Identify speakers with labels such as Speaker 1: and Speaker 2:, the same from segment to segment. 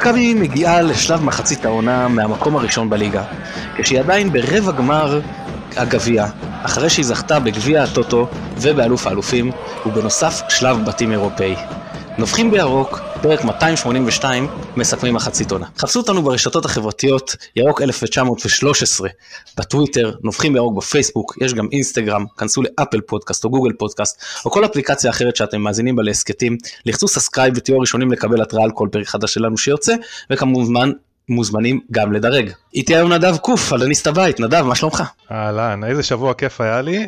Speaker 1: מכבי מגיעה לשלב מחצית העונה מהמקום הראשון בליגה, כשהיא עדיין ברבע גמר הגביע, אחרי שהיא זכתה בגביע הטוטו ובאלוף האלופים, ובנוסף שלב בתים אירופאי. נובחים בירוק, פרק 282, מסכמים מחצית עונה. חפשו אותנו ברשתות החברתיות, ירוק 1913, בטוויטר, נובחים בירוק בפייסבוק, יש גם אינסטגרם, כנסו לאפל פודקאסט או גוגל פודקאסט, או כל אפליקציה אחרת שאתם מאזינים בה להסכתים, לחצו subscribe ותהיו הראשונים לקבל התראה על כל פרק חדש שלנו שיוצא, וכמובן מוזמנים גם לדרג. איתי היום נדב קוף, אנליסט הבית, נדב, מה שלומך?
Speaker 2: אהלן, איזה שבוע כיף היה לי,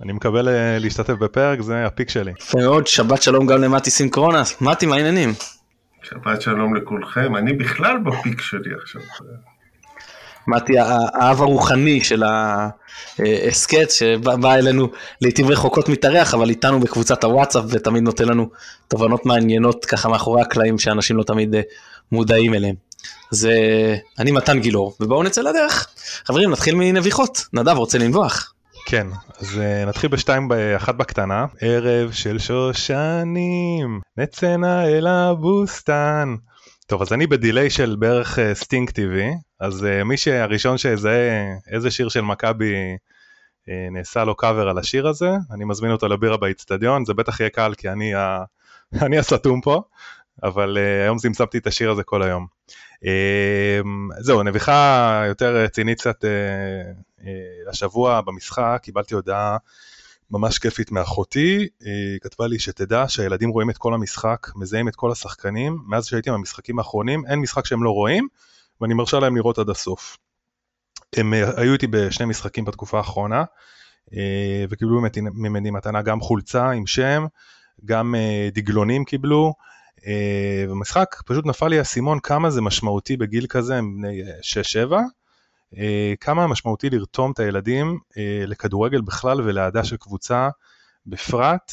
Speaker 2: ואני מקבל אה, להשתתף בפרק, זה ה peak שלי.
Speaker 1: יפה מאוד, שבת שלום גם למטי סינקרונס. מטי, מה העניינים?
Speaker 3: שבת שלום לכולכם, אני בכלל ב peak שלי עכשיו.
Speaker 1: מתי האב הרוחני של ההסכת שבא אלינו לעיתים רחוקות מתארח אבל איתנו בקבוצת הוואטסאפ ותמיד נותן לנו תובנות מעניינות ככה מאחורי הקלעים שאנשים לא תמיד אה, מודעים אליהם. זה אני מתן גילאור ובואו נצא לדרך. חברים נתחיל מנביחות נדב רוצה לנבוח.
Speaker 2: כן, אז uh, נתחיל בשתיים באחת בקטנה. ערב של שושנים, נצא נא אל הבוסטן. טוב, אז אני בדיליי של בערך uh, סטינק טיווי, אז uh, מי שהראשון שיזהה איזה שיר של מכבי נעשה לו קאבר על השיר הזה, אני מזמין אותו לבירה באיצטדיון, זה בטח יהיה קל כי אני, ה... אני הסתום פה, אבל uh, היום זמזמתי את השיר הזה כל היום. Uh, זהו, נביכה יותר רצינית קצת uh, השבוע במשחק, קיבלתי הודעה ממש כיפית מאחותי, היא כתבה לי שתדע שהילדים רואים את כל המשחק, מזהים את כל השחקנים, מאז שהייתי במשחקים האחרונים, אין משחק שהם לא רואים, ואני מרשה להם לראות עד הסוף. הם היו איתי בשני משחקים בתקופה האחרונה, וקיבלו ממני מתנה גם חולצה עם שם, גם דגלונים קיבלו, במשחק פשוט נפל לי האסימון כמה זה משמעותי בגיל כזה, הם בני 6-7, כמה משמעותי לרתום את הילדים לכדורגל בכלל ולאהדה של קבוצה בפרט,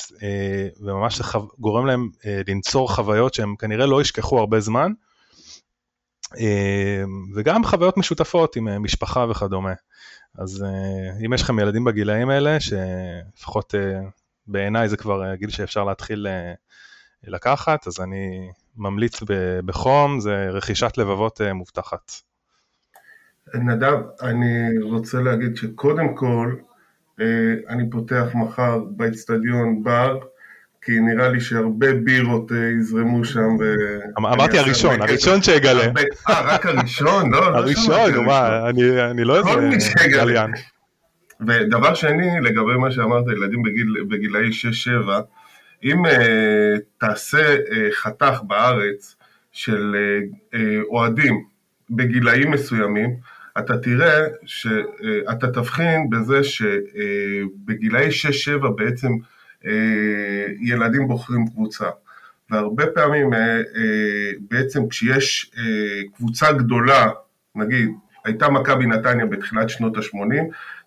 Speaker 2: וממש זה גורם להם לנצור חוויות שהם כנראה לא ישכחו הרבה זמן, וגם חוויות משותפות עם משפחה וכדומה. אז אם יש לכם ילדים בגילאים האלה, שלפחות בעיניי זה כבר גיל שאפשר להתחיל לקחת, אז אני ממליץ בחום, זה רכישת לבבות מובטחת.
Speaker 3: נדב, אני רוצה להגיד שקודם כל, אני פותח מחר באצטדיון בר, כי נראה לי שהרבה בירות יזרמו שם.
Speaker 2: אמרתי הראשון, הראשון שיגלה.
Speaker 3: אה, רק הראשון? לא,
Speaker 2: לא הראשון, מה, אני לא איזה גליין.
Speaker 3: ודבר שני, לגבי מה שאמרת, ילדים בגילאי 6-7, אם תעשה חתך בארץ של אוהדים בגילאים מסוימים, אתה תראה שאתה תבחין בזה שבגילאי 6-7 בעצם ילדים בוחרים קבוצה. והרבה פעמים בעצם כשיש קבוצה גדולה, נגיד הייתה מכבי נתניה בתחילת שנות ה-80,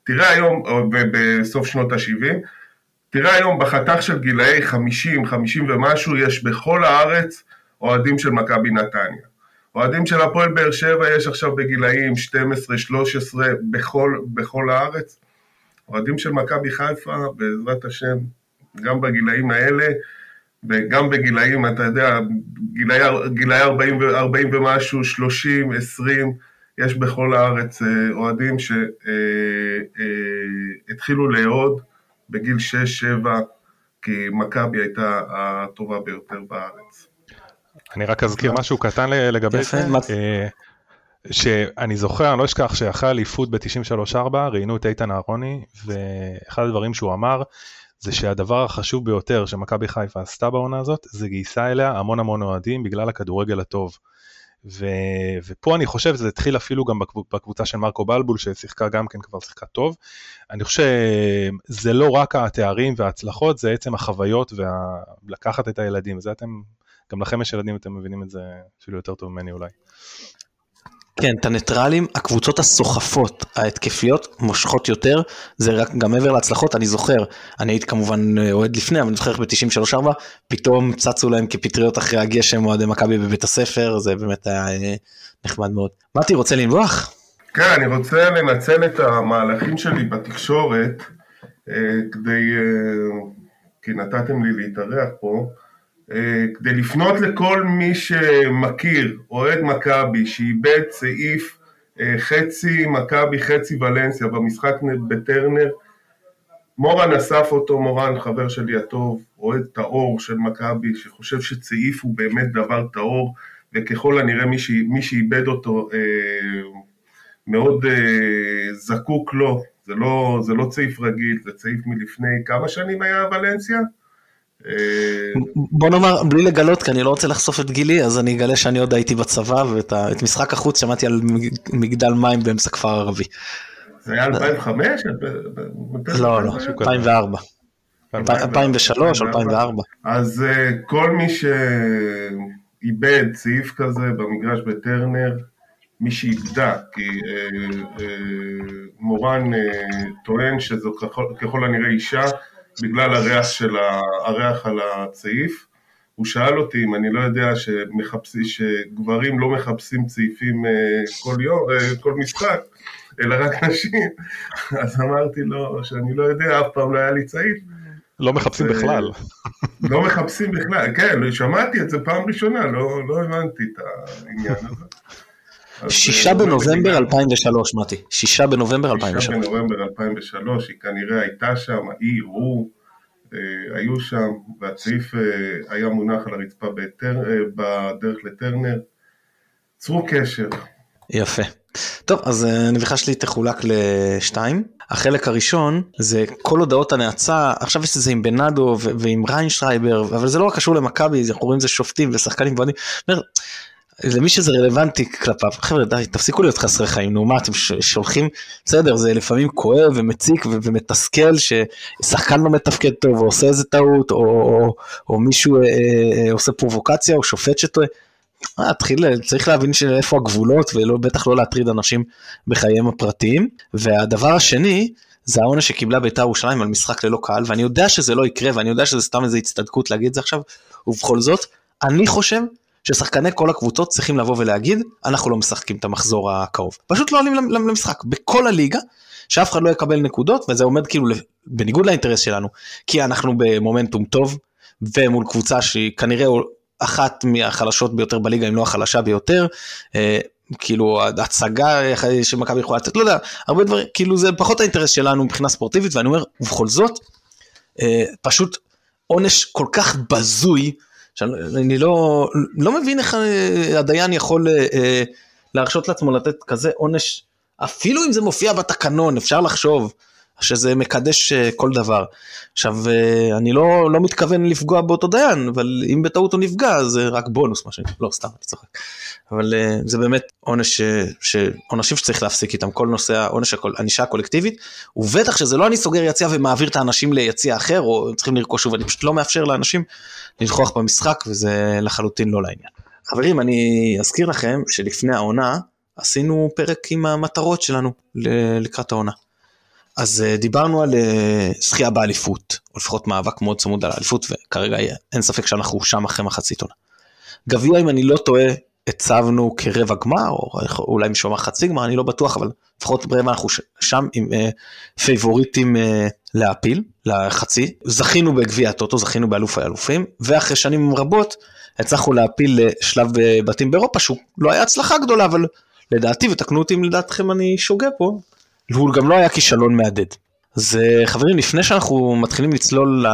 Speaker 3: תראה היום, או בסוף שנות ה-70, תראה היום בחתך של גילאי 50, 50 ומשהו, יש בכל הארץ אוהדים של מכבי נתניה. אוהדים של הפועל באר שבע יש עכשיו בגילאים 12, 13 בכל, בכל הארץ. אוהדים של מכבי חיפה, בעזרת השם, גם בגילאים האלה, וגם בגילאים, אתה יודע, גילאי, גילאי 40, 40 ומשהו, 30, 20, יש בכל הארץ אוהדים שהתחילו לאהוד בגיל 6-7, כי מכבי הייתה הטובה ביותר בארץ.
Speaker 2: אני רק אזכיר משהו קטן לגבי זה, שאני זוכר, אני לא אשכח שאחרי אליפות ב-93-4 ראיינו את איתן אהרוני, ואחד הדברים שהוא אמר, זה שהדבר החשוב ביותר שמכבי חיפה עשתה בעונה הזאת, זה גייסה אליה המון המון אוהדים בגלל הכדורגל הטוב. ו... ופה אני חושב שזה התחיל אפילו גם בקבוצה של מרקו בלבול ששיחקה גם כן כבר שיחקה טוב. אני חושב שזה לא רק התארים וההצלחות, זה עצם החוויות ולקחת וה... את הילדים, זה אתם גם לכם יש ילדים, אתם מבינים את זה אפילו יותר טוב ממני אולי.
Speaker 1: כן, את הניטרלים, הקבוצות הסוחפות, ההתקפיות, מושכות יותר, זה רק גם מעבר להצלחות, אני זוכר, אני הייתי כמובן אוהד לפני, אבל אני זוכר ב-93-4, פתאום צצו להם כפטריות אחרי הגשם אוהדי מכבי בבית הספר, זה באמת היה נחמד מאוד. מתי, רוצה לנבוח?
Speaker 3: כן, אני רוצה לנצל את המהלכים שלי בתקשורת, כדי, כי נתתם לי להתארח פה, כדי לפנות לכל מי שמכיר, אוהד מכבי, שאיבד סעיף חצי מכבי, חצי ולנסיה במשחק בטרנר, מורן אסף אותו, מורן חבר שלי הטוב, אוהד טהור של מכבי, שחושב שצעיף הוא באמת דבר טהור, וככל הנראה מי, ש... מי שאיבד אותו אה, מאוד אה, זקוק לו, זה לא, זה לא צעיף רגיל, זה צעיף מלפני כמה שנים היה ולנסיה?
Speaker 1: אה, בוא נאמר, בלי לגלות, כי אני לא רוצה לחשוף את גילי, אז אני אגלה שאני עוד הייתי בצבא, ואת משחק החוץ שמעתי על מגדל מים באמצע כפר ערבי.
Speaker 3: זה היה 2005?
Speaker 1: לא, לא, 2004. 2003, 2004.
Speaker 3: אז אה, כל מי שאיבד סעיף כזה במגרש בטרנר, מי שאיבדה, כי אה, מורן טוען שזו ככל הנראה אישה, בגלל הריח, של הריח על הצעיף. הוא שאל אותי אם אני לא יודע שמחפשי, שגברים לא מחפשים צעיפים כל יום, כל משחק, אלא רק נשים. אז אמרתי לו שאני לא יודע, אף פעם לא היה לי צעיף.
Speaker 2: לא מחפשים בכלל.
Speaker 3: לא מחפשים בכלל, כן, שמעתי את זה פעם ראשונה, לא, לא הבנתי את העניין הזה.
Speaker 1: שישה אה, בנובמבר 2003, מתי. שישה בנובמבר 2003.
Speaker 3: שישה בנובמבר 2003, היא כנראה הייתה שם, היא, הוא, אה, היו שם, והצעיף אה, היה מונח על הרצפה בדרך לטרנר. צרו קשר.
Speaker 1: יפה. טוב, אז הנביחה שלי תחולק לשתיים. החלק הראשון זה כל הודעות הנאצה, עכשיו יש את זה עם בנאדו ועם ריינשרייבר, אבל זה לא רק קשור למכבי, אנחנו רואים זה שופטים ושחקנים ואוהדים. למי שזה רלוונטי כלפיו, חבר'ה די, תפסיקו להיות חסרי חיים, נו מה אתם שולחים, בסדר, זה לפעמים כואב ומציק ומתסכל ששחקן לא מתפקד טוב או עושה איזה טעות, או, או, או מישהו אה, אה, עושה פרובוקציה או שופט שטועה, אה, תתחיל, צריך להבין איפה הגבולות ובטח לא להטריד אנשים בחייהם הפרטיים. והדבר השני, זה העונש שקיבלה בית"ר ירושלים על משחק ללא קהל, ואני יודע שזה לא יקרה, ואני יודע שזה סתם איזו הצטדקות להגיד את זה עכשיו, ובכל זאת, אני חושב ששחקני כל הקבוצות צריכים לבוא ולהגיד, אנחנו לא משחקים את המחזור הקרוב. פשוט לא עולים למשחק, בכל הליגה, שאף אחד לא יקבל נקודות, וזה עומד כאילו בניגוד לאינטרס שלנו, כי אנחנו במומנטום טוב, ומול קבוצה שהיא כנראה אחת מהחלשות ביותר בליגה, אם לא החלשה ביותר. אה, כאילו הצגה שמכבי יכולה לתת, לא יודע, הרבה דברים, כאילו זה פחות האינטרס שלנו מבחינה ספורטיבית, ואני אומר, ובכל זאת, אה, פשוט עונש כל כך בזוי, שאני לא, לא מבין איך אה, הדיין יכול להרשות לעצמו לתת כזה עונש, אפילו אם זה מופיע בתקנון, אפשר לחשוב. שזה מקדש אה, כל דבר. עכשיו, אה, אני לא, לא מתכוון לפגוע באותו דיין, אבל אם בטעות הוא נפגע, זה רק בונוס, מה שנקרא, לא, סתם, אני צוחק. אבל אה, זה באמת עונש, ש... עונשים שצריך להפסיק איתם, כל נושא העונש, הענישה הקולקטיבית, ובטח שזה לא אני סוגר יציע ומעביר את האנשים ליציע אחר, או צריכים לרכוש שוב, אני פשוט לא מאפשר לאנשים לנכוח במשחק, וזה לחלוטין לא לעניין. חברים, אני אזכיר לכם שלפני העונה, עשינו פרק עם המטרות שלנו לקראת העונה. אז uh, דיברנו על זכייה באליפות, או לפחות מאבק מאוד צמוד על האליפות, וכרגע אין ספק שאנחנו שם אחרי מחצית עונה. גביע, אם אני לא טועה, הצבנו כרבע גמר, או אולי מישהו אמר חצי גמר, אני לא בטוח, אבל לפחות ברבע אנחנו שם עם uh, פייבוריטים uh, להפיל, לחצי. זכינו בגביע הטוטו, זכינו באלוף האלופים, ואחרי שנים רבות הצלחנו להפיל לשלב בתים באירופה, שהוא לא היה הצלחה גדולה, אבל לדעתי, ותקנו אותי אם לדעתכם אני שוגה פה, הוא גם לא היה כישלון מהדהד. אז חברים, לפני שאנחנו מתחילים לצלול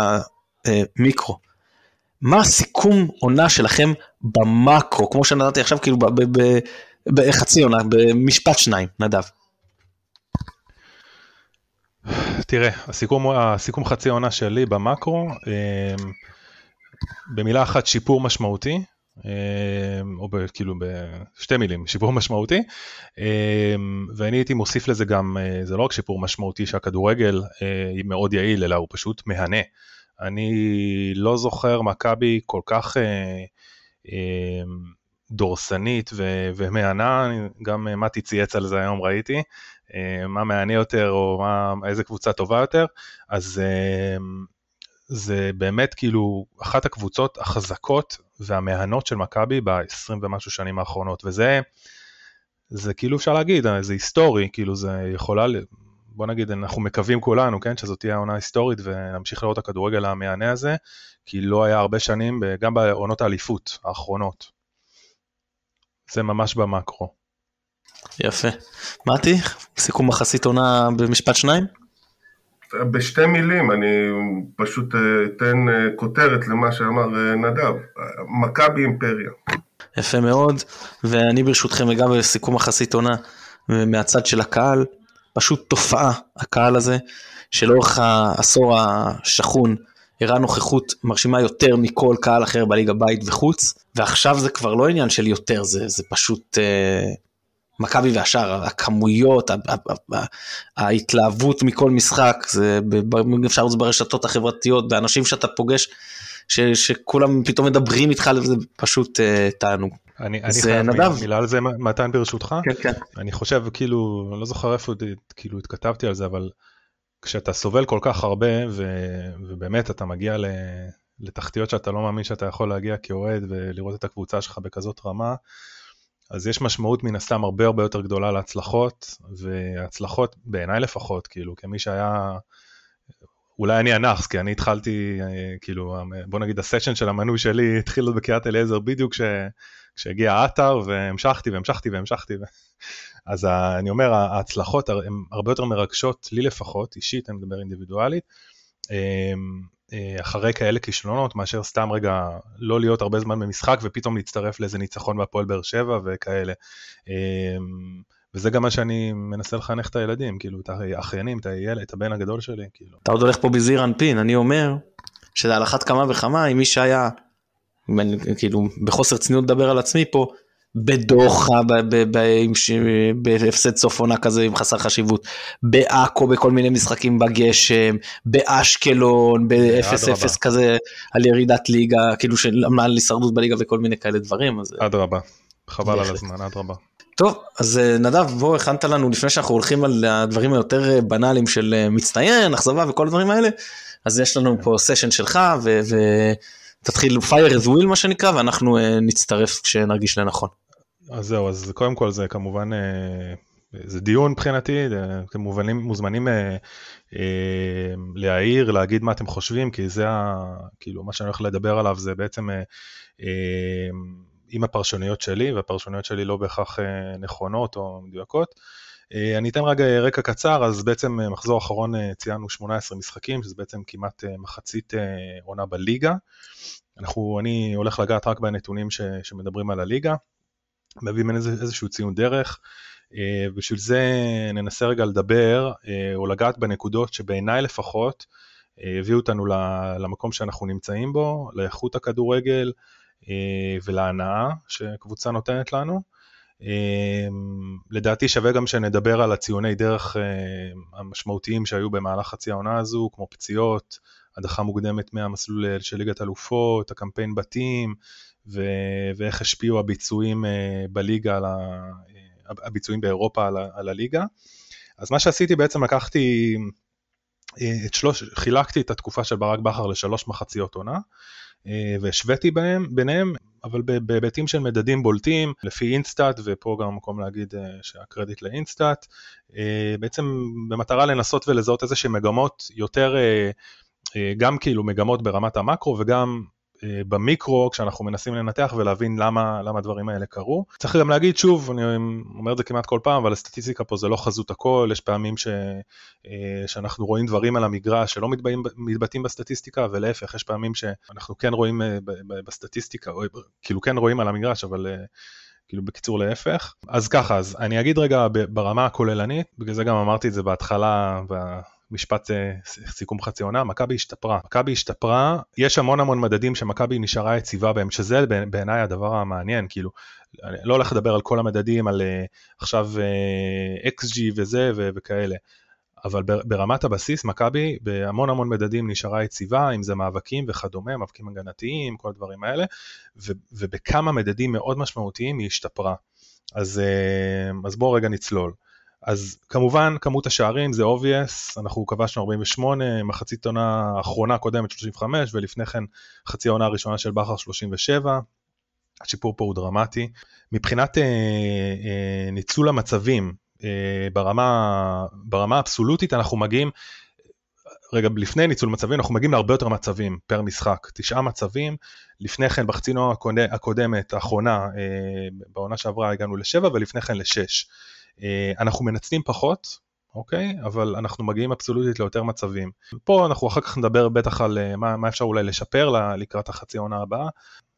Speaker 1: למיקרו, מה הסיכום עונה שלכם במאקרו, כמו שנתתי עכשיו, כאילו בחצי עונה, במשפט שניים, נדב.
Speaker 2: תראה, הסיכום, הסיכום חצי עונה שלי במאקרו, אה, במילה אחת שיפור משמעותי, אמ, או כאילו בשתי מילים, שיפור משמעותי, אמ, ואני הייתי מוסיף לזה גם, אה, זה לא רק שיפור משמעותי שהכדורגל אה, היא מאוד יעיל, אלא הוא פשוט מהנה. אני לא זוכר מכבי כל כך אה, דורסנית ומהנה, גם מתי צייץ על זה היום ראיתי, מה מהנה יותר או מה, איזה קבוצה טובה יותר, אז זה באמת כאילו אחת הקבוצות החזקות והמהנות של מכבי ב-20 ומשהו שנים האחרונות, וזה זה כאילו אפשר להגיד, זה היסטורי, כאילו זה יכולה, בוא נגיד, אנחנו מקווים כולנו, כן, שזאת תהיה עונה היסטורית ונמשיך לראות את הכדורגל המהנה הזה, כי לא היה הרבה שנים, גם בעונות האליפות האחרונות. זה ממש במקרו.
Speaker 1: יפה. מתי, סיכום מחצית עונה במשפט שניים?
Speaker 3: בשתי מילים, אני פשוט אה, אתן אה, כותרת למה שאמר אה, נדב, מכבי אימפריה.
Speaker 1: יפה מאוד, ואני ברשותכם אגע בסיכום מחצית עונה מהצד של הקהל, פשוט תופעה, הקהל הזה, שלאורך העשור השחון הראה נוכחות מרשימה יותר מכל קהל אחר בליגה בית וחוץ, ועכשיו זה כבר לא עניין של יותר, זה, זה פשוט אה, מכבי והשאר, הכמויות, ההתלהבות מכל משחק, זה אפשר לראות ברשתות החברתיות, באנשים שאתה פוגש, ש, שכולם פתאום מדברים איתך, זה פשוט uh, תענוג.
Speaker 2: אני, אני חייב נדב. מילה על זה מתן ברשותך.
Speaker 1: כן, כן.
Speaker 2: אני חושב כאילו, אני לא זוכר איפה כאילו התכתבתי על זה, אבל כשאתה סובל כל כך הרבה, ו, ובאמת אתה מגיע ל, לתחתיות שאתה לא מאמין שאתה יכול להגיע כאוהד ולראות את הקבוצה שלך בכזאת רמה, אז יש משמעות מן הסתם הרבה הרבה יותר גדולה להצלחות, והצלחות בעיניי לפחות, כאילו, כמי שהיה, אולי אני הנאחס, כי אני התחלתי, כאילו, בוא נגיד הסשן של המנוי שלי התחיל עוד בקריית אליעזר בדיוק כשהגיע האתר, והמשכתי והמשכתי והמשכתי. אז אני אומר, ההצלחות הן הרבה יותר מרגשות, לי לפחות, אישית, אני מדבר אינדיבידואלית. אה, אחרי כאלה כישלונות מאשר סתם רגע לא להיות הרבה זמן במשחק ופתאום להצטרף לאיזה ניצחון בהפועל באר שבע וכאלה. אמ, וזה גם מה שאני מנסה לחנך את הילדים, כאילו את האחיינים, את הילד, את הבן הגדול שלי, כאילו.
Speaker 1: אתה עוד הולך פה בזעיר אנפין, אני אומר שזה על אחת כמה וכמה עם מי שהיה, כאילו בחוסר צניעות לדבר על עצמי פה, בדוחה, בהפסד סוף עונה כזה עם חסר חשיבות, בעכו בכל מיני משחקים בגשם, באשקלון, ב-0-0 כזה על ירידת ליגה, כאילו על הישרדות בליגה וכל מיני כאלה דברים.
Speaker 2: אדרבה, חבל על הזמן, אדרבה.
Speaker 1: טוב, אז אה, נדב, בוא הכנת לנו לפני שאנחנו הולכים על הדברים היותר אה, בנאליים של אה, מצטיין, אכזבה וכל הדברים האלה, אז יש לנו פה סשן שלך ותתחיל fire as will מה שנקרא, ואנחנו נצטרף כשנרגיש לנכון.
Speaker 2: אז זהו, אז קודם כל זה כמובן, אה, זה דיון מבחינתי, אתם מובנים, מוזמנים אה, אה, להעיר, להגיד מה אתם חושבים, כי זה ה, כאילו מה שאני הולך לדבר עליו זה בעצם עם הפרשנויות שלי, והפרשנויות שלי לא בהכרח נכונות או מדויקות. אני אתן רגע רקע קצר, אז בעצם מחזור אחרון ציינו 18 משחקים, שזה בעצם כמעט מחצית עונה בליגה. אנחנו, אני הולך לגעת רק בנתונים ש, שמדברים על הליגה. מביא ממנו איזשהו ציון דרך. אה, בשביל זה ננסה רגע לדבר אה, או לגעת בנקודות שבעיניי לפחות אה, הביאו אותנו למקום שאנחנו נמצאים בו, לאיכות הכדורגל ולהנאה שקבוצה נותנת לנו. לדעתי שווה גם שנדבר על הציוני דרך המשמעותיים שהיו במהלך חצי העונה הזו, כמו פציעות, הדחה מוקדמת מהמסלול של ליגת אלופות, הקמפיין בתים, ו- ואיך השפיעו הביצועים אה, בליגה, על ה- אה, הביצועים באירופה על, ה- על הליגה. אז מה שעשיתי בעצם לקחתי אה, את שלוש, חילקתי את התקופה של ברק בכר לשלוש מחציות עונה, והשוויתי ביניהם, אבל בהיבטים של מדדים בולטים, לפי אינסטאט, ופה גם המקום להגיד שהקרדיט לאינסטאט, בעצם במטרה לנסות ולזהות איזה שהן מגמות יותר, גם כאילו מגמות ברמת המקרו וגם אה, במיקרו כשאנחנו מנסים לנתח ולהבין למה, למה הדברים האלה קרו. צריך גם להגיד שוב, אני אומר את זה כמעט כל פעם, אבל הסטטיסטיקה פה זה לא חזות הכל, יש פעמים ש, אה, שאנחנו רואים דברים על המגרש שלא מתבאים, מתבטאים בסטטיסטיקה, ולהפך, יש פעמים שאנחנו כן רואים אה, בסטטיסטיקה, או כאילו כן רואים על המגרש, אבל... כאילו בקיצור להפך. אז ככה, אז אני אגיד רגע ברמה הכוללנית, בגלל זה גם אמרתי את זה בהתחלה, משפט אה, סיכום חצי עונה, מכבי השתפרה. מכבי השתפרה, יש המון המון מדדים שמכבי נשארה יציבה בהם, שזה בעיניי הדבר המעניין, כאילו, אני לא הולך לדבר על כל המדדים, על אה, עכשיו XG אה, וזה וכאלה. אבל ברמת הבסיס, מכבי בהמון המון מדדים נשארה יציבה, אם זה מאבקים וכדומה, מאבקים הגנתיים, כל הדברים האלה, ובכמה מדדים מאוד משמעותיים היא השתפרה. אז, אז בואו רגע נצלול. אז כמובן כמות השערים זה obvious, אנחנו כבשנו 48, מחצית עונה האחרונה הקודמת 35 ולפני כן חצי העונה הראשונה של בכר 37, השיפור פה הוא דרמטי. מבחינת אה, אה, ניצול המצבים, ברמה, ברמה האבסולוטית אנחנו מגיעים, רגע לפני ניצול מצבים אנחנו מגיעים להרבה יותר מצבים פר משחק, תשעה מצבים, לפני כן בחצי נועה הקודמת, האחרונה, בעונה שעברה הגענו לשבע ולפני כן לשש. אנחנו מנצלים פחות, אוקיי? אבל אנחנו מגיעים אבסולוטית ליותר מצבים. פה אנחנו אחר כך נדבר בטח על מה, מה אפשר אולי לשפר לקראת החצי עונה הבאה.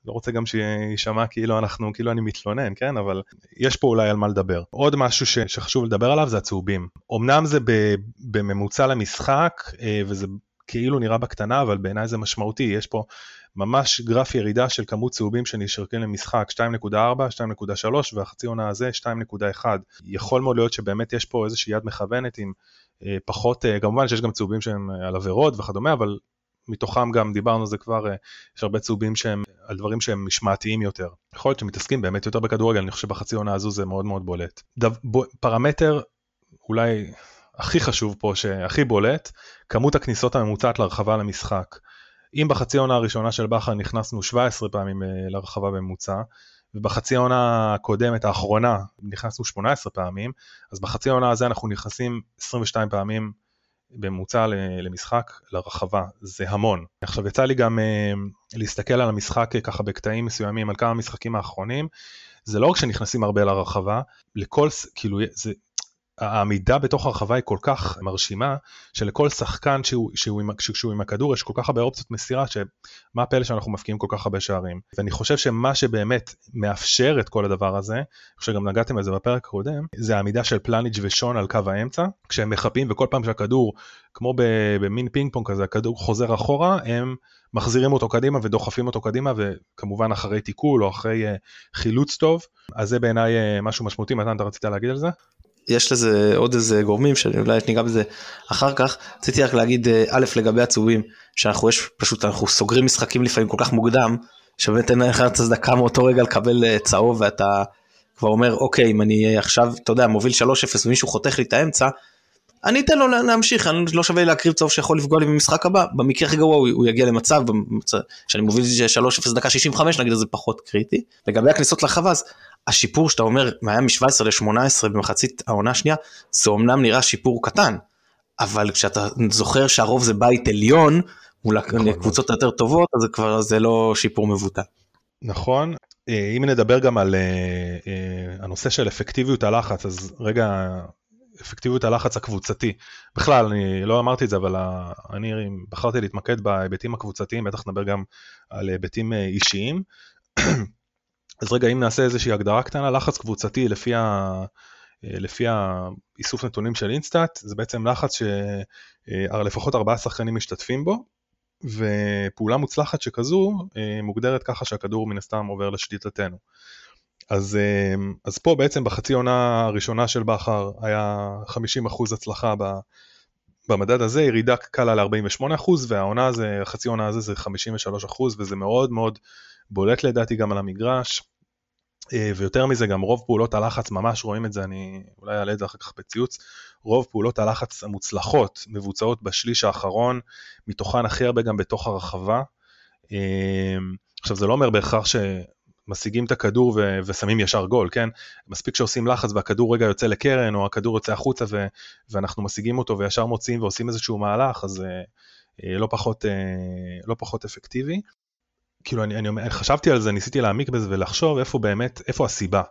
Speaker 2: לא רוצה גם שיישמע כאילו אנחנו, כאילו אני מתלונן, כן? אבל יש פה אולי על מה לדבר. עוד משהו ש, שחשוב לדבר עליו זה הצהובים. אמנם זה בממוצע למשחק, אה, וזה כאילו נראה בקטנה, אבל בעיניי זה משמעותי. יש פה ממש גרף ירידה של כמות צהובים שנשרקים למשחק 2.4, 2.3 והחצי עונה הזה 2.1. יכול מאוד להיות שבאמת יש פה איזושהי יד מכוונת עם אה, פחות, אה, כמובן שיש גם צהובים שהם על עבירות וכדומה, אבל מתוכם גם דיברנו על זה כבר, אה, יש הרבה צהובים שהם על דברים שהם משמעתיים יותר. יכול להיות שמתעסקים באמת יותר בכדורגל, אני חושב שבחצי עונה הזו זה מאוד מאוד בולט. דו, ב, פרמטר אולי הכי חשוב פה, שהכי בולט, כמות הכניסות הממוצעת להרחבה למשחק. אם בחצי עונה הראשונה של בכר נכנסנו 17 פעמים אה, להרחבה בממוצע, ובחצי העונה הקודמת, האחרונה, נכנסנו 18 פעמים, אז בחצי העונה הזה אנחנו נכנסים 22 פעמים בממוצע למשחק לרחבה, זה המון. עכשיו יצא לי גם uh, להסתכל על המשחק ככה בקטעים מסוימים, על כמה משחקים האחרונים, זה לא רק שנכנסים הרבה לרחבה, לכל, כאילו, זה, העמידה בתוך הרחבה היא כל כך מרשימה, שלכל שחקן שהוא, שהוא, עם, שהוא עם הכדור יש כל כך הרבה אופציות מסירה, שמה הפלא שאנחנו מפקיעים כל כך הרבה שערים. ואני חושב שמה שבאמת מאפשר את כל הדבר הזה, אני חושב שגם נגעתם בזה בפרק הקודם, זה העמידה של פלניג' ושון על קו האמצע, כשהם מחפים וכל פעם שהכדור, כמו במין פינג פונג כזה, הכדור חוזר אחורה, הם מחזירים אותו קדימה ודוחפים אותו קדימה, וכמובן אחרי תיקול או אחרי uh, חילוץ טוב, אז זה בעיניי uh, משהו משמעותי, מתן אתה רצית להגיד על זה?
Speaker 1: יש לזה עוד איזה גורמים שאני אולי ניגע בזה אחר כך. רציתי רק להגיד אה, א' לגבי הצהובים, שאנחנו יש פשוט אנחנו סוגרים משחקים לפעמים כל כך מוקדם, שבאמת אין לך הצדקה מאותו רגע לקבל אה, צהוב ואתה כבר אומר אוקיי אם אני עכשיו אתה יודע מוביל 3-0 ומישהו חותך לי את האמצע, אני אתן לו להמשיך, אני לא שווה לי להקריב צהוב שיכול לפגוע לי במשחק הבא, במקרה הכי גרוע הוא, הוא יגיע למצב, שאני מוביל 3-0 דקה 65 נגיד זה פחות קריטי. לגבי הכניסות לחווה אז השיפור שאתה אומר היה מ-17 ל-18 במחצית העונה השנייה, זה אמנם נראה שיפור קטן, אבל כשאתה זוכר שהרוב זה בית עליון, מול נכון. הקבוצות היותר טובות, אז זה כבר זה לא שיפור מבוטל.
Speaker 2: נכון, אה, אם נדבר גם על אה, אה, הנושא של אפקטיביות הלחץ, אז רגע, אפקטיביות הלחץ הקבוצתי. בכלל, אני לא אמרתי את זה, אבל אני בחרתי להתמקד בהיבטים הקבוצתיים, בטח נדבר גם על היבטים אישיים. אז רגע, אם נעשה איזושהי הגדרה קטנה, לחץ קבוצתי לפי, ה... אה, לפי האיסוף נתונים של אינסטאט, זה בעצם לחץ שלפחות ארבעה שחקנים משתתפים בו, ופעולה מוצלחת שכזו אה, מוגדרת ככה שהכדור מן הסתם עובר לשליטתנו. אז, אה, אז פה בעצם בחצי עונה הראשונה של בכר היה 50% הצלחה במדד הזה, ירידה קלה ל-48% והעונה הזה, החצי עונה הזה זה 53% וזה מאוד מאוד בולט לדעתי גם על המגרש, אה, ויותר מזה גם רוב פעולות הלחץ, ממש רואים את זה, אני אולי אעלה את זה אחר כך בציוץ, רוב פעולות הלחץ המוצלחות מבוצעות בשליש האחרון, מתוכן הכי הרבה גם בתוך הרחבה. אה, עכשיו זה לא אומר בהכרח שמשיגים את הכדור ו- ושמים ישר גול, כן? מספיק שעושים לחץ והכדור רגע יוצא לקרן או הכדור יוצא החוצה ו- ואנחנו משיגים אותו וישר מוציאים ועושים איזשהו מהלך, אז אה, לא פחות, לא פחות אפקטיבי. כאילו אני, אני חשבתי על זה, ניסיתי להעמיק בזה ולחשוב איפה באמת, איפה הסיבה.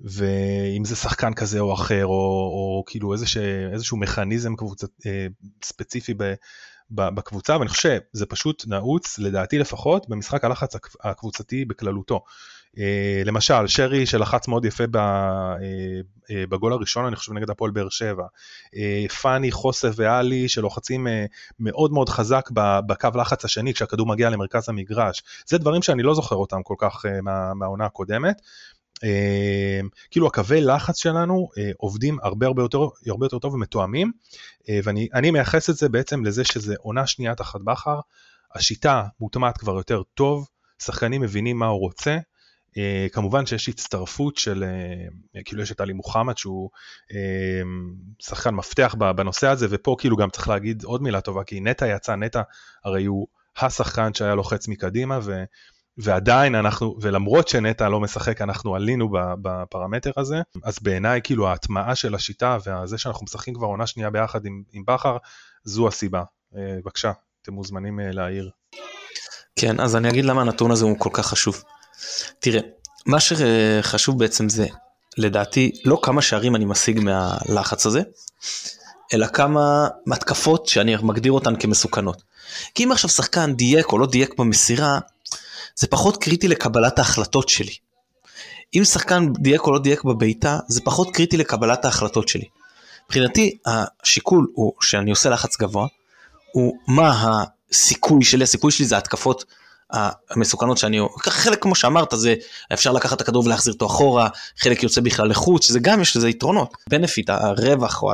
Speaker 2: ואם זה שחקן כזה או אחר, או, או כאילו איזשה, איזשהו מכניזם קבוצת, אה, ספציפי ב, ב, בקבוצה, ואני חושב שזה פשוט נעוץ, לדעתי לפחות, במשחק הלחץ הקבוצתי בכללותו. אה, למשל, שרי שלחץ מאוד יפה אה, אה, בגול הראשון, אני חושב נגד הפועל באר שבע. פאני, חוסף ואלי שלוחצים מאוד מאוד חזק בקו לחץ השני כשהכדור מגיע למרכז המגרש. זה דברים שאני לא זוכר אותם כל כך מהעונה הקודמת. כאילו הקווי לחץ שלנו עובדים הרבה הרבה יותר, הרבה יותר טוב ומתואמים, ואני מייחס את זה בעצם לזה שזה עונה שנייה תחת בכר, השיטה מוטמעת כבר יותר טוב, שחקנים מבינים מה הוא רוצה, כמובן שיש הצטרפות של, uh, כאילו יש את עלי מוחמד שהוא uh, שחקן מפתח בנושא הזה, ופה כאילו גם צריך להגיד עוד מילה טובה, כי נטע יצא, נטע הרי הוא השחקן שהיה לוחץ מקדימה, ו, ועדיין אנחנו, ולמרות שנטע לא משחק, אנחנו עלינו בפרמטר הזה, אז בעיניי כאילו ההטמעה של השיטה וזה שאנחנו משחקים כבר עונה שנייה ביחד עם, עם בכר, זו הסיבה. אה, בבקשה, אתם מוזמנים אה, להעיר.
Speaker 1: כן, אז אני אגיד למה הנתון הזה הוא כל כך חשוב. תראה, מה שחשוב בעצם זה, לדעתי, לא כמה שערים אני משיג מהלחץ הזה, אלא כמה מתקפות שאני מגדיר אותן כמסוכנות. כי אם עכשיו שחקן דייק או לא דייק במסירה, זה פחות קריטי לקבלת ההחלטות שלי. אם שחקן דייק או לא דייק בבעיטה, זה פחות קריטי לקבלת ההחלטות שלי. מבחינתי, השיקול הוא שאני עושה לחץ גבוה, הוא מה הסיכוי שלי, הסיכוי שלי זה התקפות המסוכנות שאני, חלק כמו שאמרת זה אפשר לקחת את הכדור ולהחזיר אותו אחורה, חלק יוצא בכלל לחוץ, שזה גם יש לזה יתרונות. בנפיט, הרווח או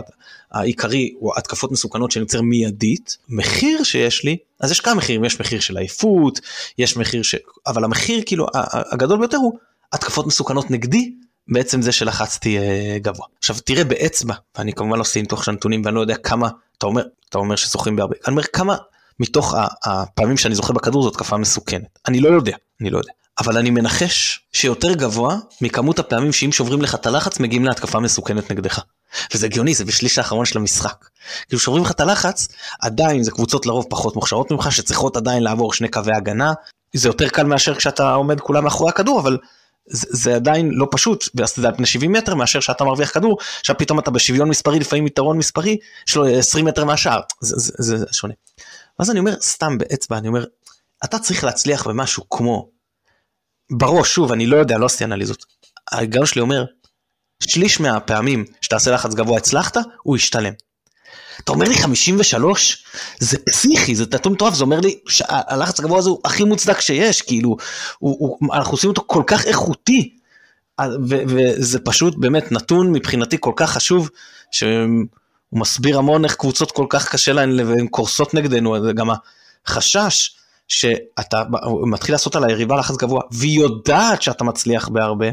Speaker 1: העיקרי הוא התקפות מסוכנות שאני יוצר מיידית, מחיר שיש לי, אז יש כמה מחירים, יש מחיר של עייפות, יש מחיר ש... אבל המחיר כאילו הגדול ביותר הוא התקפות מסוכנות נגדי, בעצם זה שלחצתי אה, גבוה. עכשיו תראה באצבע, ואני כמובן לא עושה ניתוח של הנתונים ואני לא יודע כמה, אתה אומר, אתה אומר שזוכים בהרבה, אני אומר כמה מתוך הפעמים שאני זוכה בכדור זו התקפה מסוכנת. אני לא יודע, אני לא יודע. אבל אני מנחש שיותר גבוה מכמות הפעמים שאם שוברים לך את הלחץ מגיעים להתקפה מסוכנת נגדך. וזה הגיוני, זה בשליש האחרון של המשחק. כאילו שוברים לך את הלחץ, עדיין זה קבוצות לרוב פחות מוכשרות ממך, שצריכות עדיין לעבור שני קווי הגנה. זה יותר קל מאשר כשאתה עומד כולה מאחורי הכדור, אבל זה, זה עדיין לא פשוט, וזה על פני 70 מטר מאשר שאתה מרוויח כדור, עכשיו פתאום אתה בשוויון מספרי, לפעמים יתרון מספרי, יש לו 20 מטר מהשאר, זה, זה, זה שונה. ואז אני אומר, סתם באצבע, אני אומר, אתה צריך להצליח במשהו כמו, בראש, שוב, אני לא יודע, לא עשיתי אנליזות. ההיגיון שלי אומר, שליש מהפעמים שתעשה לחץ גבוה הצלחת, הוא ישתלם. אתה אומר לי 53? זה פסיכי, זה נתון מטורף, זה אומר לי שהלחץ הגבוה הזה הוא הכי מוצדק שיש, כאילו, הוא, הוא, אנחנו עושים אותו כל כך איכותי, וזה פשוט באמת נתון מבחינתי כל כך חשוב, הוא מסביר המון איך קבוצות כל כך קשה להן והן קורסות נגדנו, זה גם החשש שאתה מתחיל לעשות על היריבה לחץ גבוה, והיא יודעת שאתה מצליח בהרבה,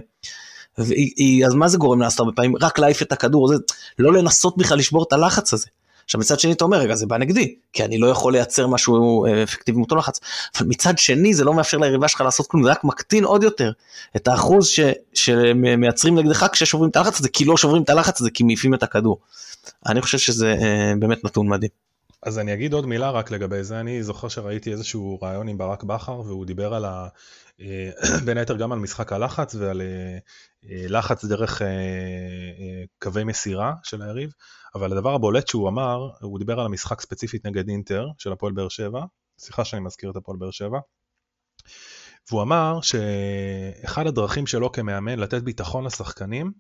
Speaker 1: והיא, אז מה זה גורם לעשות הרבה פעמים? רק להעיף את הכדור, זה לא לנסות בכלל לשבור את הלחץ הזה. עכשיו מצד שני אתה אומר רגע זה בא נגדי כי אני לא יכול לייצר משהו אה, אפקטיבי מאותו לחץ אבל מצד שני זה לא מאפשר ליריבה שלך לעשות כלום זה רק מקטין עוד יותר את האחוז ש, שמייצרים נגדך כששוברים את הלחץ הזה כי לא שוברים את הלחץ הזה כי מעיפים את הכדור. אני חושב שזה אה, באמת נתון מדהים.
Speaker 2: אז אני אגיד עוד מילה רק לגבי זה, אני זוכר שראיתי איזשהו רעיון עם ברק בכר והוא דיבר על ה... אה, בין היתר גם על משחק הלחץ ועל לחץ דרך קווי מסירה של היריב, אבל הדבר הבולט שהוא אמר, הוא דיבר על המשחק ספציפית נגד אינטר של הפועל באר שבע, סליחה שאני מזכיר את הפועל באר שבע, והוא אמר שאחד הדרכים שלו כמאמן לתת ביטחון לשחקנים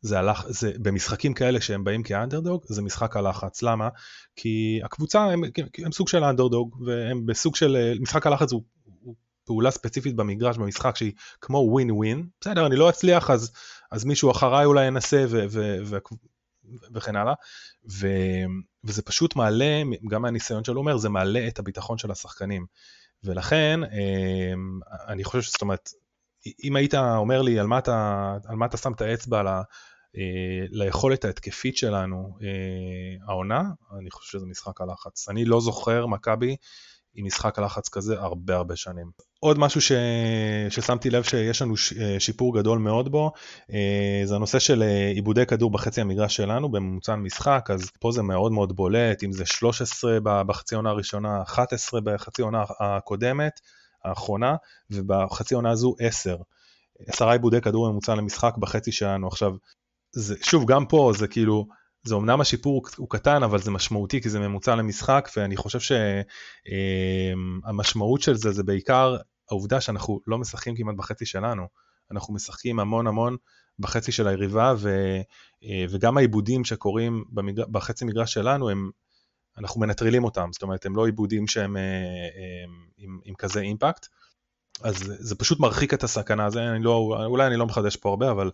Speaker 2: זה, הלח... זה במשחקים כאלה שהם באים כאנדרדוג, זה משחק הלחץ. למה? כי הקבוצה הם, הם סוג של אנדרדוג, והם בסוג של, משחק הלחץ הוא פעולה ספציפית במגרש, במשחק שהיא כמו ווין ווין. בסדר, אני לא אצליח, אז, אז מישהו אחריי אולי ינסה, ו, ו, ו, וכן הלאה. ו, וזה פשוט מעלה, גם מהניסיון שלו אומר, זה מעלה את הביטחון של השחקנים. ולכן, אמ, אני חושב שזאת אומרת, אם היית אומר לי על מה אתה, על מה אתה שם את האצבע ל, אה, ליכולת ההתקפית שלנו אה, העונה, אני חושב שזה משחק הלחץ. אני לא זוכר מכבי עם משחק הלחץ כזה הרבה הרבה שנים. עוד משהו ש... ששמתי לב שיש לנו ש... אה, שיפור גדול מאוד בו, זה הנושא של עיבודי כדור בחצי המגרש שלנו בממוצע משחק, אז פה זה מאוד מאוד בולט, אם זה 13 בחצי עונה הראשונה, 11 בחצי עונה הקודמת, האחרונה, ובחצי עונה הזו 10. עשרה עיבודי כדור ממוצע למשחק בחצי שלנו. עכשיו, זה, שוב, גם פה זה כאילו, זה אמנם השיפור הוא קטן, אבל זה משמעותי כי זה ממוצע למשחק, ואני חושב שהמשמעות של זה זה בעיקר העובדה שאנחנו לא משחקים כמעט בחצי שלנו, אנחנו משחקים המון המון בחצי של היריבה, ו, וגם העיבודים שקורים במגר... בחצי מגרש שלנו הם אנחנו מנטרלים אותם, זאת אומרת הם לא עיבודים שהם הם, הם, עם, עם כזה אימפקט, אז זה פשוט מרחיק את הסכנה, זה אני לא, אולי אני לא מחדש פה הרבה, אבל,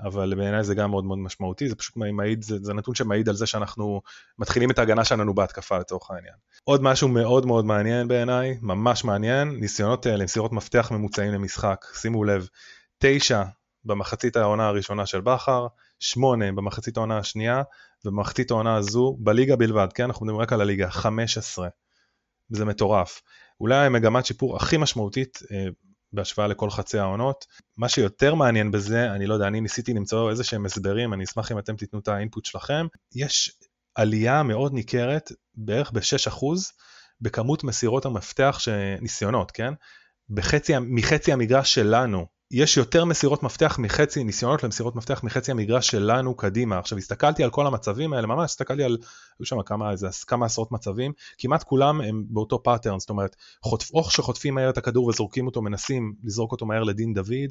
Speaker 2: אבל בעיניי זה גם מאוד מאוד משמעותי, זה פשוט מעיד, זה, זה נתון שמעיד על זה שאנחנו מתחילים את ההגנה שלנו בהתקפה לצורך העניין. עוד משהו מאוד מאוד מעניין בעיניי, ממש מעניין, ניסיונות אה, למסירות מפתח ממוצעים למשחק, שימו לב, תשע במחצית העונה הראשונה של בכר, שמונה במחצית העונה השנייה, ובמחצית העונה הזו, בליגה בלבד, כן, אנחנו מדברים רק על הליגה, 15. זה מטורף. אולי המגמת שיפור הכי משמעותית אה, בהשוואה לכל חצי העונות. מה שיותר מעניין בזה, אני לא יודע, אני ניסיתי למצוא איזה שהם הסברים, אני אשמח אם אתם תיתנו את האינפוט שלכם. יש עלייה מאוד ניכרת, בערך ב-6% בכמות מסירות המפתח, ניסיונות, כן? בחצי, מחצי המגרש שלנו יש יותר מסירות מפתח מחצי, ניסיונות למסירות מפתח מחצי המגרש שלנו קדימה. עכשיו הסתכלתי על כל המצבים האלה, ממש הסתכלתי על, היו שם כמה, איזה, כמה עשרות מצבים, כמעט כולם הם באותו pattern, זאת אומרת, חוטף, או שחוטפים מהר את הכדור וזורקים אותו, מנסים לזרוק אותו מהר לדין דוד,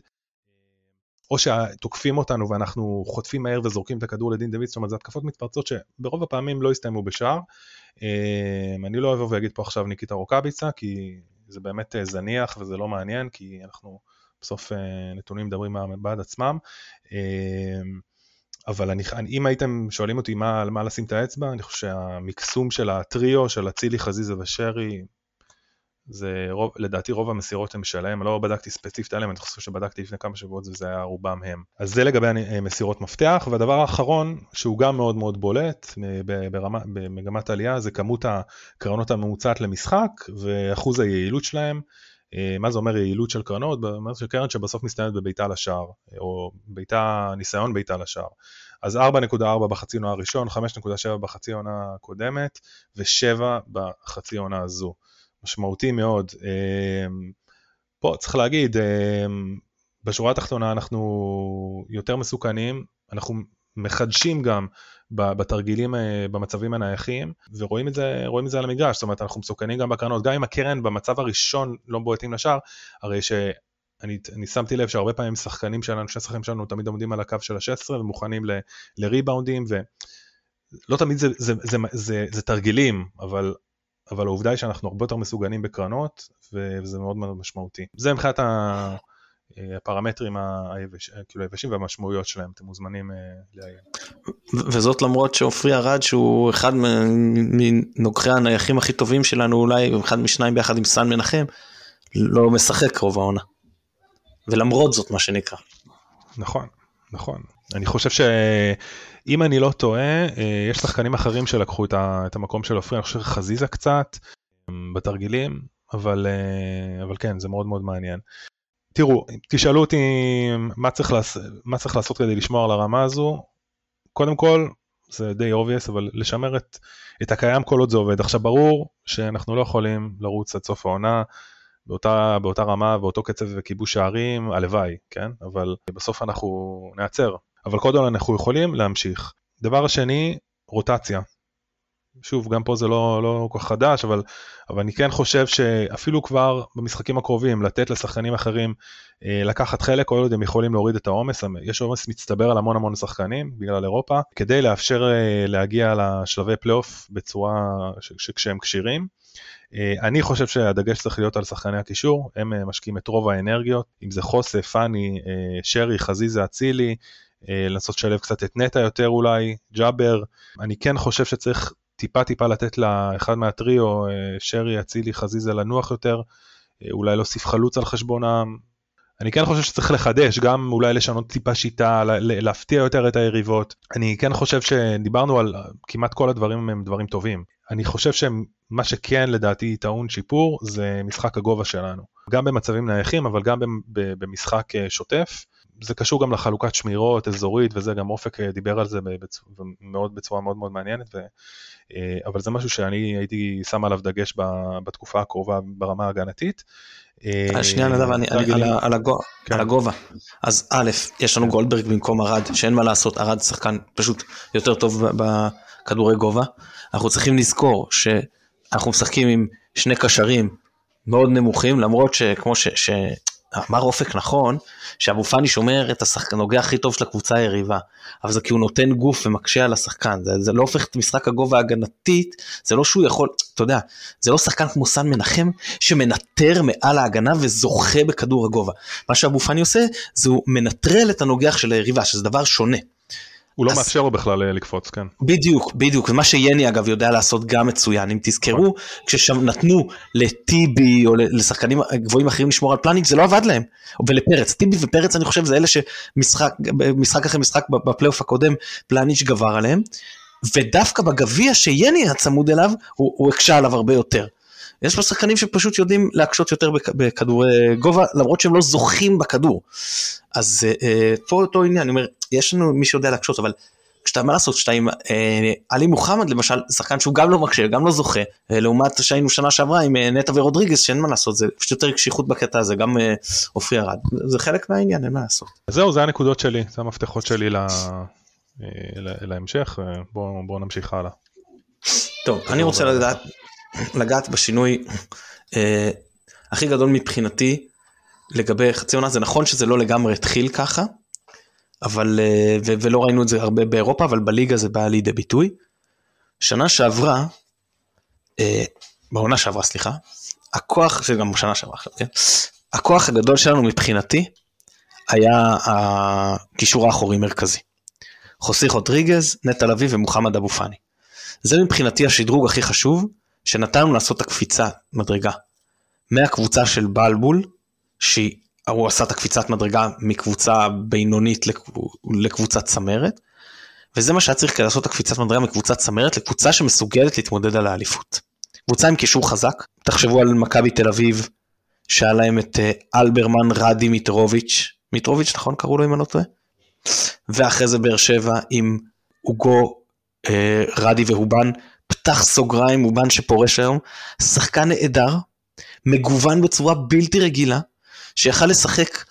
Speaker 2: או שתוקפים אותנו ואנחנו חוטפים מהר וזורקים את הכדור לדין דוד, זאת אומרת, זה התקפות מתפרצות שברוב הפעמים לא הסתיימו בשער. אמ, אני לא אבוא ואגיד פה עכשיו ניקיטה רוקאביצה, כי זה באמת אה, זניח וזה לא מעניין, כי אנחנו... בסוף אה, נתונים מדברים בעד עצמם. אה, אבל אני, אם הייתם שואלים אותי מה, מה לשים את האצבע, אני חושב שהמקסום של הטריו, של אצילי, חזיזה ושרי, זה רוב, לדעתי רוב המסירות הם שלהם, לא בדקתי ספציפית עליהם, אני חושב שבדקתי לפני כמה שבועות וזה היה רובם הם. אז זה לגבי אה, מסירות מפתח, והדבר האחרון, שהוא גם מאוד מאוד בולט ברמה, במגמת עלייה, זה כמות הקרנות הממוצעת למשחק ואחוז היעילות שלהם. אה, מה זה אומר יעילות של קרנות? זה אומר שקרן שבסוף מסתיימת בביתה לשער, או ביתה, ניסיון ביתה לשער. אז 4.4 בחצי עונה הראשון, 5.7 בחצי עונה הקודמת, ו-7 בחצי עונה הזו. משמעותי מאוד. אה, פה צריך להגיד, אה, בשורה התחתונה אנחנו יותר מסוכנים, אנחנו מחדשים גם בתרגילים, אה, במצבים הנייחים, ורואים את זה, רואים את זה על המגרש, זאת אומרת אנחנו מסוכנים גם בקרנות, גם אם הקרן במצב הראשון לא בועטים לשער, הרי שאני אני שמתי לב שהרבה פעמים שחקנים שלנו, שני שחקנים שלנו תמיד עומדים על הקו של ה-16 ומוכנים ל, לריבאונדים, ולא תמיד זה, זה, זה, זה, זה, זה תרגילים, אבל, אבל העובדה היא שאנחנו הרבה יותר מסוגנים בקרנות, וזה מאוד מאוד משמעותי. זה מבחינת. הפרמטרים היבש, כאילו היבשים והמשמעויות שלהם, אתם מוזמנים אה, לעיין.
Speaker 1: וזאת למרות שעופרי ארד שהוא אחד מנוגחי הנייחים הכי טובים שלנו אולי, אחד משניים ביחד עם סן מנחם, לא משחק רוב העונה. ולמרות זאת מה שנקרא.
Speaker 2: נכון, נכון. אני חושב שאם אני לא טועה, אה, יש שחקנים אחרים שלקחו את המקום של עופרי, אני חושב שחזיזה קצת בתרגילים, אבל, אה, אבל כן, זה מאוד מאוד מעניין. תראו, תשאלו אותי מה צריך, לעש... מה צריך לעשות כדי לשמור על הרמה הזו, קודם כל, זה די obvious, אבל לשמר את, את הקיים כל עוד זה עובד. עכשיו ברור שאנחנו לא יכולים לרוץ עד סוף העונה באותה, באותה רמה ואותו קצב וכיבוש שערים, הלוואי, כן? אבל בסוף אנחנו נעצר. אבל קודם אנחנו יכולים להמשיך. דבר השני, רוטציה. שוב, גם פה זה לא, לא כל כך חדש, אבל, אבל אני כן חושב שאפילו כבר במשחקים הקרובים, לתת לשחקנים אחרים אה, לקחת חלק, כל עוד הם יכולים להוריד את העומס, יש עומס מצטבר על המון המון שחקנים בגלל אירופה, כדי לאפשר אה, להגיע לשלבי פלייאוף בצורה שכשהם כשירים. אה, אני חושב שהדגש צריך להיות על שחקני הקישור, הם אה, משקיעים את רוב האנרגיות, אם זה חוסה, פאני, אה, שרי, חזיזה, אצילי, אה, לנסות לשלב קצת את נטע יותר אולי, ג'אבר. אני כן חושב שצריך טיפה טיפה לתת לאחד מהטריו, אה, שרי, אצילי, חזיזה לנוח יותר, אה, אולי להוסיף חלוץ על חשבונם. אני כן חושב שצריך לחדש, גם אולי לשנות טיפה שיטה, להפתיע יותר את היריבות. אני כן חושב שדיברנו על כמעט כל הדברים הם דברים טובים. אני חושב שמה שכן לדעתי טעון שיפור זה משחק הגובה שלנו. גם במצבים נייחים אבל גם במשחק אה, שוטף. זה קשור גם לחלוקת שמירות אזורית וזה, גם אופק דיבר על זה בצורה, מאוד, בצורה מאוד מאוד מעניינת. ו... אה, אבל זה משהו שאני הייתי שם עליו דגש בתקופה הקרובה ברמה ההגנתית.
Speaker 1: אה, שנייה נדב, אני, אני, על, על, הגו, כן. על הגובה. אז א', יש לנו. גולדברג במקום ארד, שאין מה לעשות, ארד שחקן פשוט יותר טוב בכדורי גובה. אנחנו צריכים לזכור שאנחנו משחקים עם שני קשרים מאוד נמוכים, למרות שכמו ש, אמר אופק נכון, שאבו פאני שומר את השחקן, נוגע הכי טוב של הקבוצה היריבה, אבל זה כי הוא נותן גוף ומקשה על השחקן, זה, זה לא הופך את משחק הגובה ההגנתית, זה לא שהוא יכול, אתה יודע, זה לא שחקן כמו סן מנחם שמנטר מעל ההגנה וזוכה בכדור הגובה. מה שאבו פאני עושה, זה הוא מנטרל את הנוגח של היריבה, שזה דבר שונה.
Speaker 2: הוא לא מאפשר לו בכלל אה, לקפוץ, כן.
Speaker 1: בדיוק, בדיוק, ומה שיני אגב יודע לעשות גם מצוין, אם תזכרו, כששם נתנו לטיבי או לשחקנים גבוהים אחרים לשמור על פלניץ', זה לא עבד להם, ולפרץ, טיבי ופרץ אני חושב זה אלה שמשחק אחרי משחק בפלייאוף הקודם, פלניץ' גבר עליהם, ודווקא בגביע שיני היה צמוד אליו, הוא, הוא הקשה עליו הרבה יותר. יש פה שחקנים שפשוט יודעים להקשות יותר בכדורי גובה, למרות שהם לא זוכים בכדור. אז אה, פה אותו עניין, אני אומר, יש לנו מי שיודע להקשות, אבל כשאתה מה לעשות, כשאתה עם אה, עלי מוחמד למשל, שחקן שהוא גם לא מקשה, גם לא זוכה, אה, לעומת שהיינו שנה שעברה עם אה, נטע ורודריגז, שאין מה לעשות, זה פשוט יותר קשיחות בקטע הזה, גם אה, עופרי ארד, זה חלק מהעניין, אין מה לעשות.
Speaker 2: זהו, זה הנקודות שלי, זה המפתחות שלי לה, להמשך, בואו בוא נמשיך הלאה.
Speaker 1: טוב, אני רוצה לדעת, לגעת בשינוי אה, הכי גדול מבחינתי לגבי חצי עונה, זה נכון שזה לא לגמרי התחיל ככה, אבל, אה, ו- ולא ראינו את זה הרבה באירופה, אבל בליגה זה בא לידי ביטוי. שנה שעברה, אה, בעונה שעברה, סליחה, הכוח, זה גם שנה שעברה עכשיו, כן? הכוח הגדול שלנו מבחינתי היה הקישור האחורי מרכזי. חוסי רודריגז, נטע לביא ומוחמד אבו פאני. זה מבחינתי השדרוג הכי חשוב, שנתן לנו לעשות את הקפיצה מדרגה. מהקבוצה של בלבול, שהוא עשה את הקפיצת מדרגה מקבוצה בינונית לקבוצת צמרת, וזה מה שהיה צריך כדי לעשות את הקפיצת מדרגה מקבוצת צמרת לקבוצה שמסוגלת להתמודד על האליפות. קבוצה עם קישור חזק, תחשבו על מכבי תל אביב, שהיה להם את אה, אלברמן רדי מיטרוביץ', מיטרוביץ' נכון קראו לו אם אני לא טועה? ואחרי זה באר שבע עם אוגו אה, רדי והובן, פתח סוגריים, אובן שפורש היום, שחקן נהדר, מגוון בצורה בלתי רגילה, שיכל לשחק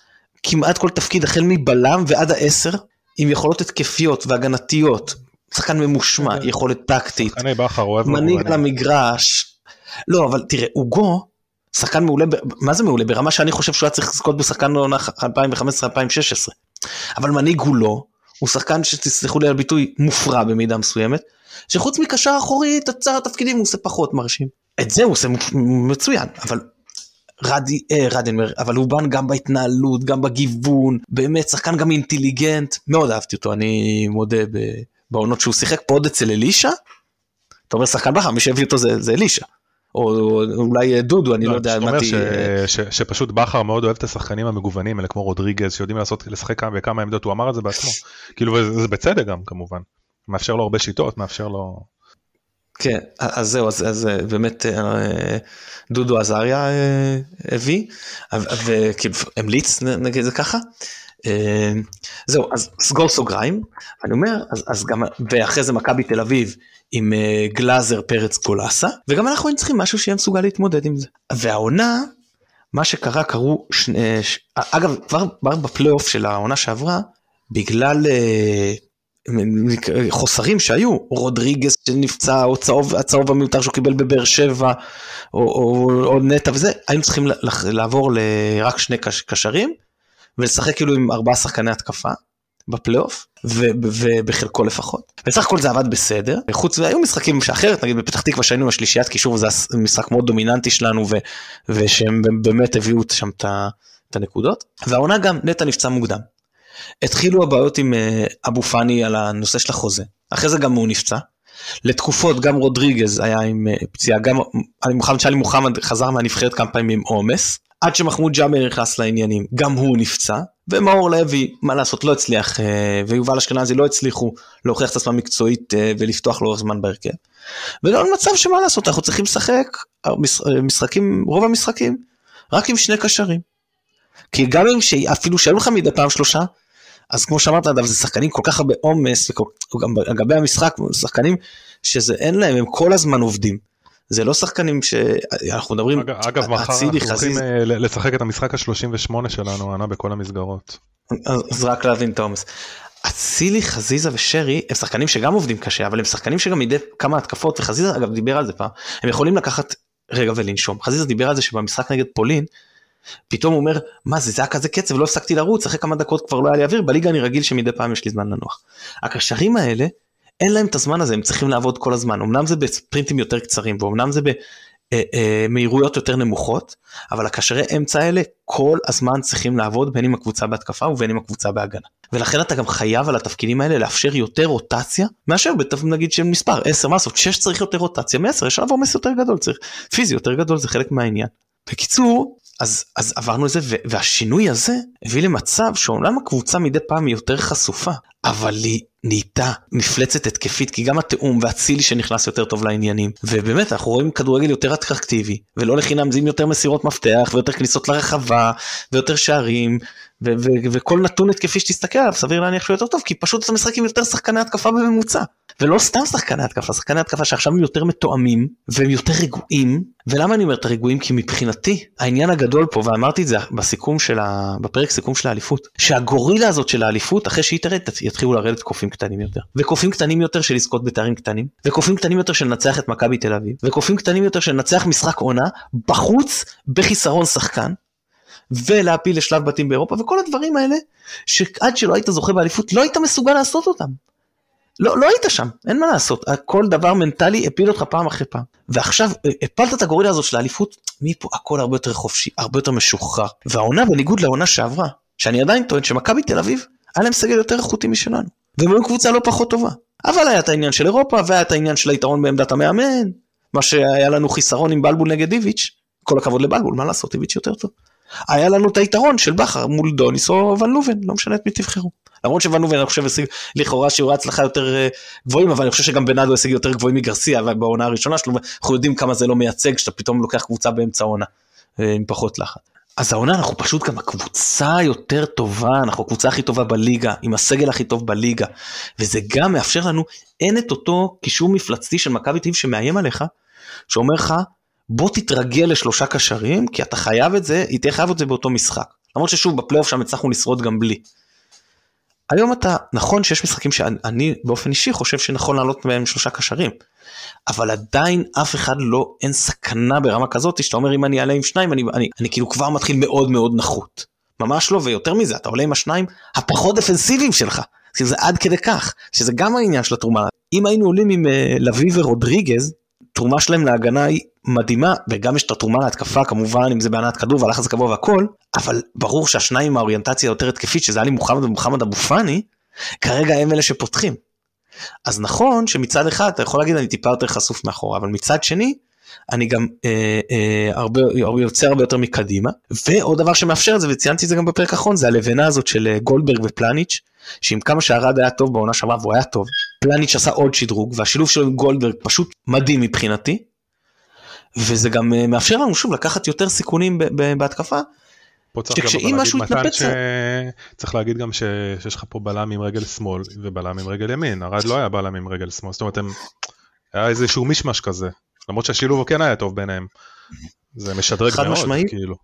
Speaker 1: כמעט כל תפקיד החל מבלם ועד העשר, עם יכולות התקפיות והגנתיות, שחקן ממושמע, יכולת טקטית, מנהיג על המגרש, לא אבל תראה, אוגו, שחקן מעולה, מה זה מעולה? ברמה שאני חושב שהוא היה צריך לזכות בשחקן לעונה 2015-2016, אבל מנהיג הוא לא, הוא שחקן שתסלחו לי על ביטוי מופרע במידה מסוימת, שחוץ מקשר אחורי את הצער התפקידים הוא עושה פחות מרשים. את זה הוא עושה מצוין, אבל רדי, אה, רדנמר, אבל הוא בן גם בהתנהלות, גם בגיוון, באמת שחקן גם אינטליגנט, מאוד אהבתי אותו, אני מודה בעונות שהוא שיחק פה עוד אצל אלישע, אתה אומר שחקן בכר, מי שהביא אותו זה, זה אלישע. או אולי דודו, אני לא, לא יודע
Speaker 2: מה תהיה. שפשוט בכר מאוד אוהב את השחקנים המגוונים האלה כמו רודריגז שיודעים לעשות לשחק בכמה עמדות, הוא אמר את זה בעצמו. כאילו זה בצדק גם כמובן. מאפשר לו הרבה שיטות, מאפשר לו...
Speaker 1: כן, אז זהו, אז, אז באמת אה, דודו עזריה אה, הביא, וכאילו המליץ נגיד זה ככה. אה, זהו, אז סגור סוגריים, אני אומר, אז, אז גם, ואחרי זה מכבי תל אביב עם גלאזר פרץ גולסה, וגם אנחנו היינו צריכים משהו שיהיה מסוגל להתמודד עם זה. והעונה, מה שקרה, קרו, שני, ש... אגב, כבר בפלייאוף של העונה שעברה, בגלל חוסרים שהיו, רודריגס שנפצע, או צהוב, הצהוב המיותר שהוא קיבל בבאר שבע, או, או, או נטע וזה, היינו צריכים לעבור לרק שני קשרים, ולשחק כאילו עם ארבעה שחקני התקפה בפלייאוף, ובחלקו לפחות. בסך הכל זה עבד בסדר, חוץ, והיו משחקים שאחרת, נגיד בפתח תקווה שהיינו עם השלישיית קישור, וזה משחק מאוד דומיננטי שלנו, ושהם באמת הביאו שם את הנקודות, והעונה גם נטע נפצע מוקדם. התחילו הבעיות עם אה, אבו פאני על הנושא של החוזה, אחרי זה גם הוא נפצע. לתקופות גם רודריגז היה עם אה, פציעה, גם מוחמד שאלי מוחמד חזר מהנבחרת כמה פעמים עם עומס, עד שמחמוד ג'אבר נכנס לעניינים, גם הוא נפצע, ומאור לוי, מה לעשות, לא הצליח, אה, ויובל אשכנזי לא הצליחו להוכיח את עצמם מקצועית ולפתוח לאורך זמן בהרכב. וגם במצב שמה לעשות, אנחנו צריכים לשחק משחקים, רוב המשחקים, רק עם שני קשרים. כי גם אם אפילו שהיו לך מדי פעם שלושה, אז כמו שאמרת, אגב, זה שחקנים כל כך הרבה עומס, וגם לגבי המשחק, שחקנים שזה אין להם, הם כל הזמן עובדים. זה לא שחקנים שאנחנו מדברים,
Speaker 2: אגב, אגב מחר אנחנו הולכים אה, לשחק את המשחק ה-38 שלנו, ענה בכל המסגרות.
Speaker 1: אז רק להבין את העומס. אצילי, חזיזה ושרי הם שחקנים שגם עובדים קשה, אבל הם שחקנים שגם מדי כמה התקפות, וחזיזה אגב דיבר על זה פעם, הם יכולים לקחת רגע ולנשום. חזיזה דיבר על זה שבמשחק נגד פולין, פתאום הוא אומר, מה זה, זה היה כזה קצב, לא הפסקתי לרוץ, אחרי כמה דקות כבר לא היה לי אוויר, בליגה אני רגיל שמדי פעם יש לי זמן לנוח. הקשרים האלה, אין להם את הזמן הזה, הם צריכים לעבוד כל הזמן, אמנם זה בספרינטים יותר קצרים, ואומנם זה במהירויות יותר נמוכות, אבל הקשרי אמצע האלה כל הזמן צריכים לעבוד בין עם הקבוצה בהתקפה ובין עם הקבוצה בהגנה. ולכן אתה גם חייב על התפקידים האלה לאפשר יותר רוטציה מאשר נגיד של מספר 10 מה לעשות 6 צריך יותר רוטציה מ-10 יש עליו עומס יותר גדול צריך פיזי יותר גדול זה חלק מהעניין. בקיצור אז, אז עברנו את זה, והשינוי הזה הביא למצב שאומנם הקבוצה מדי פעם היא יותר חשופה, אבל היא נהייתה מפלצת התקפית, כי גם התיאום והצילי שנכנס יותר טוב לעניינים, ובאמת אנחנו רואים כדורגל יותר אטרקטיבי, ולא לחינם זה עם יותר מסירות מפתח, ויותר כניסות לרחבה, ויותר שערים, ו- ו- וכל נתון התקפי שתסתכל עליו סביר להניח שהוא יותר טוב, כי פשוט אתה משחק עם יותר שחקני התקפה בממוצע. ולא סתם שחקני התקפה, שחקני התקפה שעכשיו הם יותר מתואמים והם יותר רגועים. ולמה אני אומר את הרגועים? כי מבחינתי העניין הגדול פה, ואמרתי את זה בסיכום של ה... בפרק סיכום של האליפות, שהגורילה הזאת של האליפות, אחרי שהיא תרד, יתחילו לרדת קופים קטנים יותר. וקופים קטנים יותר של לזכות בתארים קטנים, וקופים קטנים יותר של לנצח את מכבי תל אביב, וקופים קטנים יותר של לנצח משחק עונה, בחוץ, בחיסרון שחקן, ולהפיל לשלב בתים באירופה, וכל הדברים האלה, שעד שלא היית זוכה באליפות, לא היית מסוגל לעשות אותם. לא, לא היית שם, אין מה לעשות, כל דבר מנטלי הפיל אותך פעם אחרי פעם. ועכשיו אה, הפלת את הגורילה הזאת של האליפות, מפה הכל הרבה יותר חופשי, הרבה יותר משוחרר. והעונה בניגוד לעונה שעברה, שאני עדיין טוען שמכבי תל אביב, היה להם סגל יותר איכותי משלנו. והם היו קבוצה לא פחות טובה. אבל היה את העניין של אירופה, והיה את העניין של היתרון בעמדת המאמן, מה שהיה לנו חיסרון עם בלבול נגד איביץ', כל הכבוד לבלבול, מה לעשות, איביץ' יותר טוב. היה לנו את היתרון של בכר מול דוניס או ון לובן, לא משנה את מי תבחרו. למרות שוון לובן אני חושב השיג לכאורה שיעורי הצלחה יותר אה, גבוהים, אבל אני חושב שגם בנאדו השיג יותר גבוהים מגרסיה בעונה הראשונה שלו, אנחנו יודעים כמה זה לא מייצג שאתה פתאום לוקח קבוצה באמצע העונה, אה, עם פחות לחץ. אז העונה אנחנו פשוט גם הקבוצה יותר טובה, אנחנו הקבוצה הכי טובה בליגה, עם הסגל הכי טוב בליגה, וזה גם מאפשר לנו, אין את אותו קישור מפלצתי של מכבי תל שמאיים עליך, שאומר לך, בוא תתרגל לשלושה קשרים, כי אתה חייב את זה, היא תהיה חייב את זה באותו משחק. למרות ששוב, בפלייאוף שם הצלחנו לשרוד גם בלי. היום אתה, נכון שיש משחקים שאני באופן אישי חושב שנכון לעלות בהם שלושה קשרים, אבל עדיין אף אחד לא, אין סכנה ברמה כזאת, שאתה אומר אם אני אעלה עם שניים, אני, אני, אני כאילו כבר מתחיל מאוד מאוד נחות. ממש לא, ויותר מזה, אתה עולה עם השניים הפחות דפנסיביים שלך. זה עד כדי כך, שזה גם העניין של התרומה. אם היינו עולים עם uh, לביא ורודריגז, תרומה שלהם להגנה היא מדהימה, וגם יש את התרומה להתקפה כמובן, אם זה בהנעת כדור והלחץ הגבוה והכל, אבל ברור שהשניים עם האוריינטציה היותר התקפית, שזה היה לי מוחמד ומוחמד אבו פאני, כרגע הם אלה שפותחים. אז נכון שמצד אחד אתה יכול להגיד אני טיפה יותר חשוף מאחורה, אבל מצד שני, אני גם אה, אה, הרבה, יוצא הרבה יותר מקדימה. ועוד דבר שמאפשר את זה, וציינתי את זה גם בפרק האחרון, זה הלבנה הזאת של אה, גולדברג ופלניץ', שעם כמה שהרד היה טוב בעונה שעברה והוא היה טוב, פלניץ' עשה עוד שדרוג, והשילוב שלו עם גולדברג פשוט מדהים מבחינתי. וזה גם אה, מאפשר לנו שוב לקחת יותר סיכונים בהתקפה. שכשאם משהו יתנפץ... ש...
Speaker 2: צריך להגיד גם ש... שיש לך פה בלם עם רגל שמאל ובלם עם רגל ימין, ארד לא היה בלם עם רגל שמאל, זאת אומרת הם... היה איזשהו מישמש כזה, למרות שהשילוב כן היה טוב ביניהם. זה משדרג מאוד, משמעית. כאילו.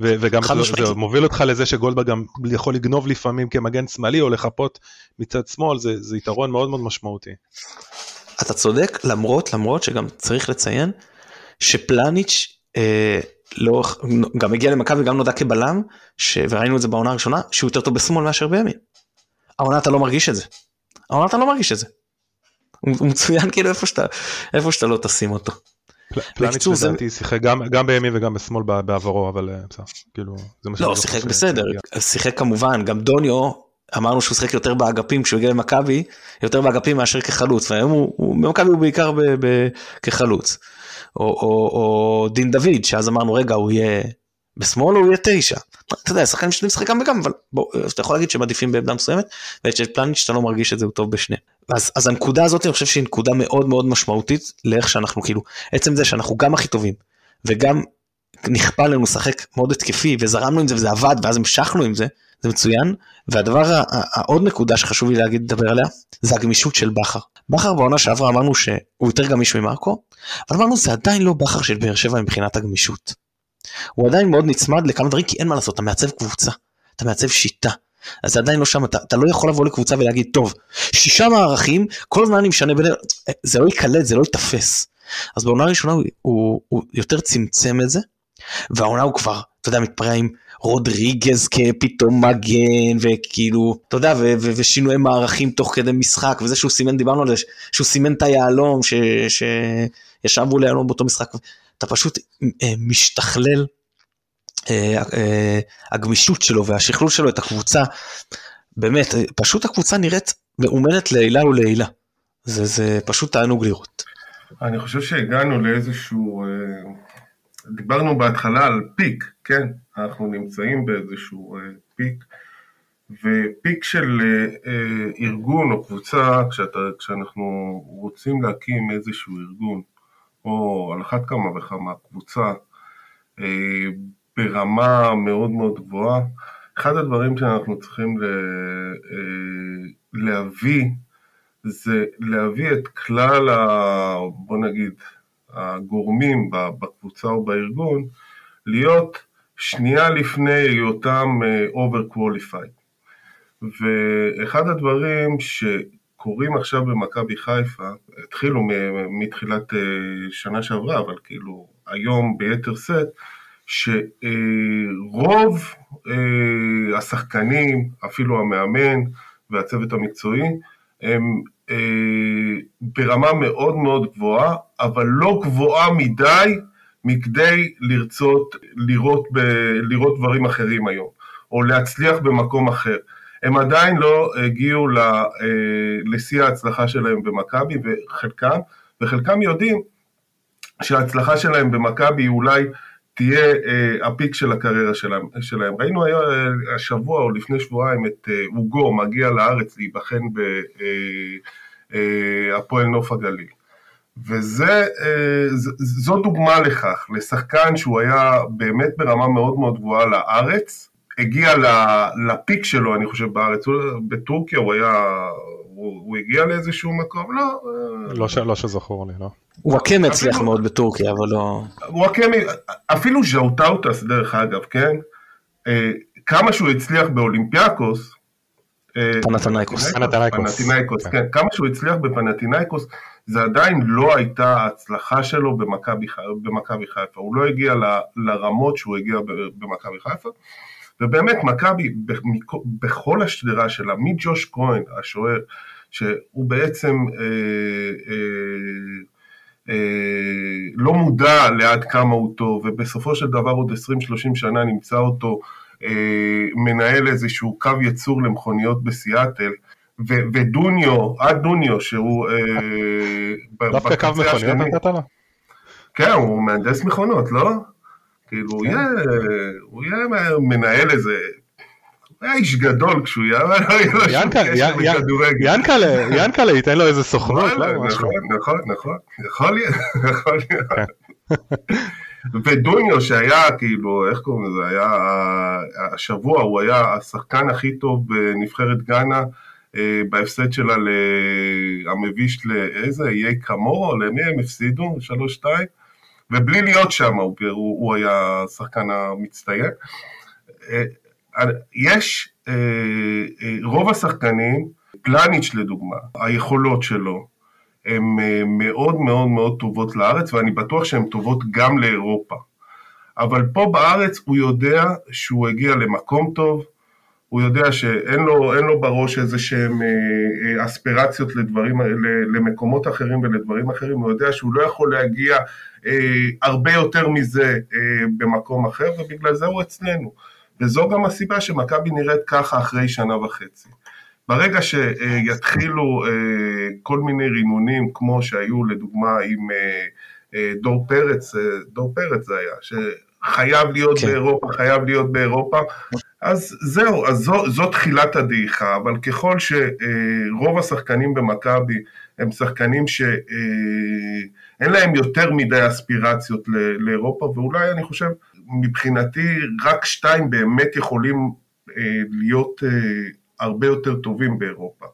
Speaker 2: ו- וגם זה, זה מוביל אותך לזה שגולדברג גם יכול לגנוב לפעמים כמגן שמאלי או לחפות מצד שמאל, זה, זה יתרון מאוד מאוד משמעותי.
Speaker 1: אתה צודק, למרות, למרות שגם צריך לציין שפלניץ' אה, לא, גם הגיע למכבי וגם נודע כבלם, ש... וראינו את זה בעונה הראשונה, שהוא יותר טוב בשמאל מאשר בימין. העונה אתה לא מרגיש את זה. העונה אתה לא מרגיש את זה. הוא מצוין כאילו איפה שאתה, איפה שאתה לא תשים אותו.
Speaker 2: פלניץ' לדעתי שיחק גם, גם בימין וגם בשמאל בעברו, אבל אה, בסדר, כאילו, זה מה
Speaker 1: לא, שיחק בסדר, שיחק כמובן, גם דוניו, אמרנו שהוא שיחק יותר באגפים כשהוא הגיע למכבי, יותר באגפים מאשר כחלוץ, והיום הוא, במכבי הוא בעיקר כחלוץ. או, או, או דין דוד, שאז אמרנו, רגע, הוא יהיה בשמאל או הוא יהיה תשע. אתה יודע, שחקנים שיודעים לשחק גם וגם, אבל בוא, אתה יכול להגיד שהם עדיפים בעמדה מסוימת, ויש פלניץ' שאתה לא מרגיש את זה, הוא טוב בשניהם. אז, אז הנקודה הזאת, אני חושב שהיא נקודה מאוד מאוד משמעותית לאיך שאנחנו כאילו, עצם זה שאנחנו גם הכי טובים, וגם נכפה עלינו לשחק מאוד התקפי, וזרמנו עם זה וזה עבד, ואז המשכנו עם זה, זה מצוין. והדבר העוד נקודה שחשוב לי להגיד, לדבר עליה, זה הגמישות של בכר. בכר בעונה שעברה אמרנו שהוא יותר גמיש ממרקו, אבל אמרנו זה עדיין לא בכר של באר שבע מבחינת הגמישות. הוא עדיין מאוד נצמד לכמה דברים, כי אין מה לעשות, אתה מעצב קבוצה, אתה מעצב שיטה. אז זה עדיין לא שם, אתה, אתה לא יכול לבוא לקבוצה ולהגיד, טוב, שישה מערכים, כל הזמן אני משנה ביניהם, זה לא ייקלט, זה לא ייתפס. אז בעונה הראשונה הוא, הוא, הוא יותר צמצם את זה, והעונה הוא כבר, אתה יודע, מתפרע עם רודריגז כפתאום מגן, וכאילו, אתה יודע, ושינויי מערכים תוך כדי משחק, וזה שהוא סימן, דיברנו על זה, שהוא סימן את היהלום, שישב מול היהלום באותו משחק, אתה פשוט אה, משתכלל. אה, אה, הגמישות שלו והשכלול שלו את הקבוצה, באמת, פשוט הקבוצה נראית מאומנת לעילה ולעילה. זה, זה פשוט תענוג לראות.
Speaker 3: אני חושב שהגענו לאיזשהו, דיברנו בהתחלה על פיק, כן, אנחנו נמצאים באיזשהו אה, פיק, ופיק של ארגון או קבוצה, כשאתה, כשאנחנו רוצים להקים איזשהו ארגון, או על אחת כמה וכמה קבוצה, ברמה מאוד מאוד גבוהה, אחד הדברים שאנחנו צריכים להביא זה להביא את כלל, ה, בוא נגיד, הגורמים בקבוצה או בארגון, להיות שנייה לפני היותם אה, over qualified. ואחד הדברים שקורים עכשיו במכבי חיפה, התחילו מתחילת אה, שנה שעברה, אבל כאילו היום ביתר שאת, שרוב אה, השחקנים, אפילו המאמן והצוות המקצועי, הם אה, ברמה מאוד מאוד גבוהה, אבל לא גבוהה מדי מכדי לרצות לראות, ב, לראות דברים אחרים היום, או להצליח במקום אחר. הם עדיין לא הגיעו ל, אה, לשיא ההצלחה שלהם במכבי, וחלקם, וחלקם יודעים שההצלחה שלהם במכבי אולי תהיה אה, הפיק של הקריירה שלהם. שלהם. ראינו היה, אה, השבוע או לפני שבועיים את אה, אוגו מגיע לארץ להיבחן בהפועל אה, אה, נוף הגליל. וזו אה, דוגמה לכך, לשחקן שהוא היה באמת ברמה מאוד מאוד גבוהה לארץ, הגיע ל peak שלו, אני חושב, בארץ, בטורקיה הוא היה, הוא, הוא הגיע לאיזשהו מקום, לא...
Speaker 2: אה, לא, ש, לא שזכור לי, לא.
Speaker 1: וואקמה הצליח מאוד בטורקיה, אבל לא...
Speaker 3: וואקמה, אפילו ז'אוטאוטס, דרך אגב, כן? אה, כמה שהוא הצליח באולימפיאקוס,
Speaker 1: פנתנייקוס.
Speaker 3: פנתנייקוס, כן. כן. כמה שהוא הצליח בפנתנייקוס, זה עדיין לא הייתה ההצלחה שלו במכבי חיפה. הוא לא הגיע לרמות שהוא הגיע במכבי חיפה. ובאמת, מכבי, בכל השדרה שלה, מג'וש כהן, השוער, שהוא בעצם אה, אה, אה, לא מודע לעד כמה הוא טוב, ובסופו של דבר עוד 20-30 שנה נמצא אותו אה, מנהל איזשהו קו ייצור למכוניות בסיאטל, ו- ודוניו, עד דוניו, שהוא...
Speaker 2: אה, דווקא קו מכוניות נתת לו?
Speaker 3: כן, הוא מהנדס מכונות, לא? כאילו, הוא כן. יהיה, הוא יהיה מנהל איזה... הוא היה איש גדול כשהוא יהיה, אבל לא יהיה לו שום קשר לכדורגל.
Speaker 2: ינקלה ייתן לו איזה סוכנות,
Speaker 3: לא? נכון, נכון, נכון, יכול להיות, יכול להיות. כן. ודוניו שהיה כאילו, איך קוראים לזה, היה, השבוע הוא היה השחקן הכי טוב בנבחרת גאנה אה, בהפסד שלה המביש לאיזה, איי קמורו, למי הם הפסידו? שלוש שתיים? ובלי להיות שם הוא, הוא, הוא היה השחקן המצטיין. אה, יש, אה, אה, רוב השחקנים, פלניץ' לדוגמה, היכולות שלו הן מאוד מאוד מאוד טובות לארץ, ואני בטוח שהן טובות גם לאירופה. אבל פה בארץ הוא יודע שהוא הגיע למקום טוב, הוא יודע שאין לו, לו בראש איזה שהם אה, אספירציות לדברים, למקומות אחרים ולדברים אחרים, הוא יודע שהוא לא יכול להגיע אה, הרבה יותר מזה אה, במקום אחר, ובגלל זה הוא אצלנו. וזו גם הסיבה שמכבי נראית ככה אחרי שנה וחצי. ברגע שיתחילו אה, כל מיני רינונים, כמו שהיו לדוגמה עם דור פרץ, דור פרץ זה היה, שחייב להיות כן. באירופה, חייב להיות באירופה, אז זהו, אז זו, זו תחילת הדעיכה, אבל ככל שרוב השחקנים במכבי הם שחקנים שאין להם יותר מדי אספירציות לאירופה, ואולי אני חושב, מבחינתי רק שתיים באמת יכולים אה, להיות אה, הרבה יותר טובים באירופה.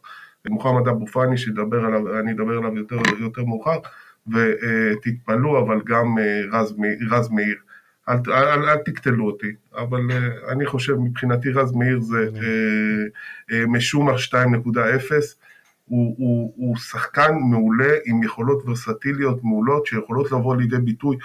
Speaker 3: מוחמד אבו פאני, שאני אדבר עליו יותר, יותר מאוחר, ותתפלאו, אבל גם אה, רז, רז מאיר. אל, אל, אל תקטלו אותי, אבל uh, אני חושב מבחינתי רז מאיר זה uh, uh, משומר 2.0, הוא, הוא, הוא שחקן מעולה עם יכולות ורסטיליות מעולות שיכולות לבוא לידי ביטוי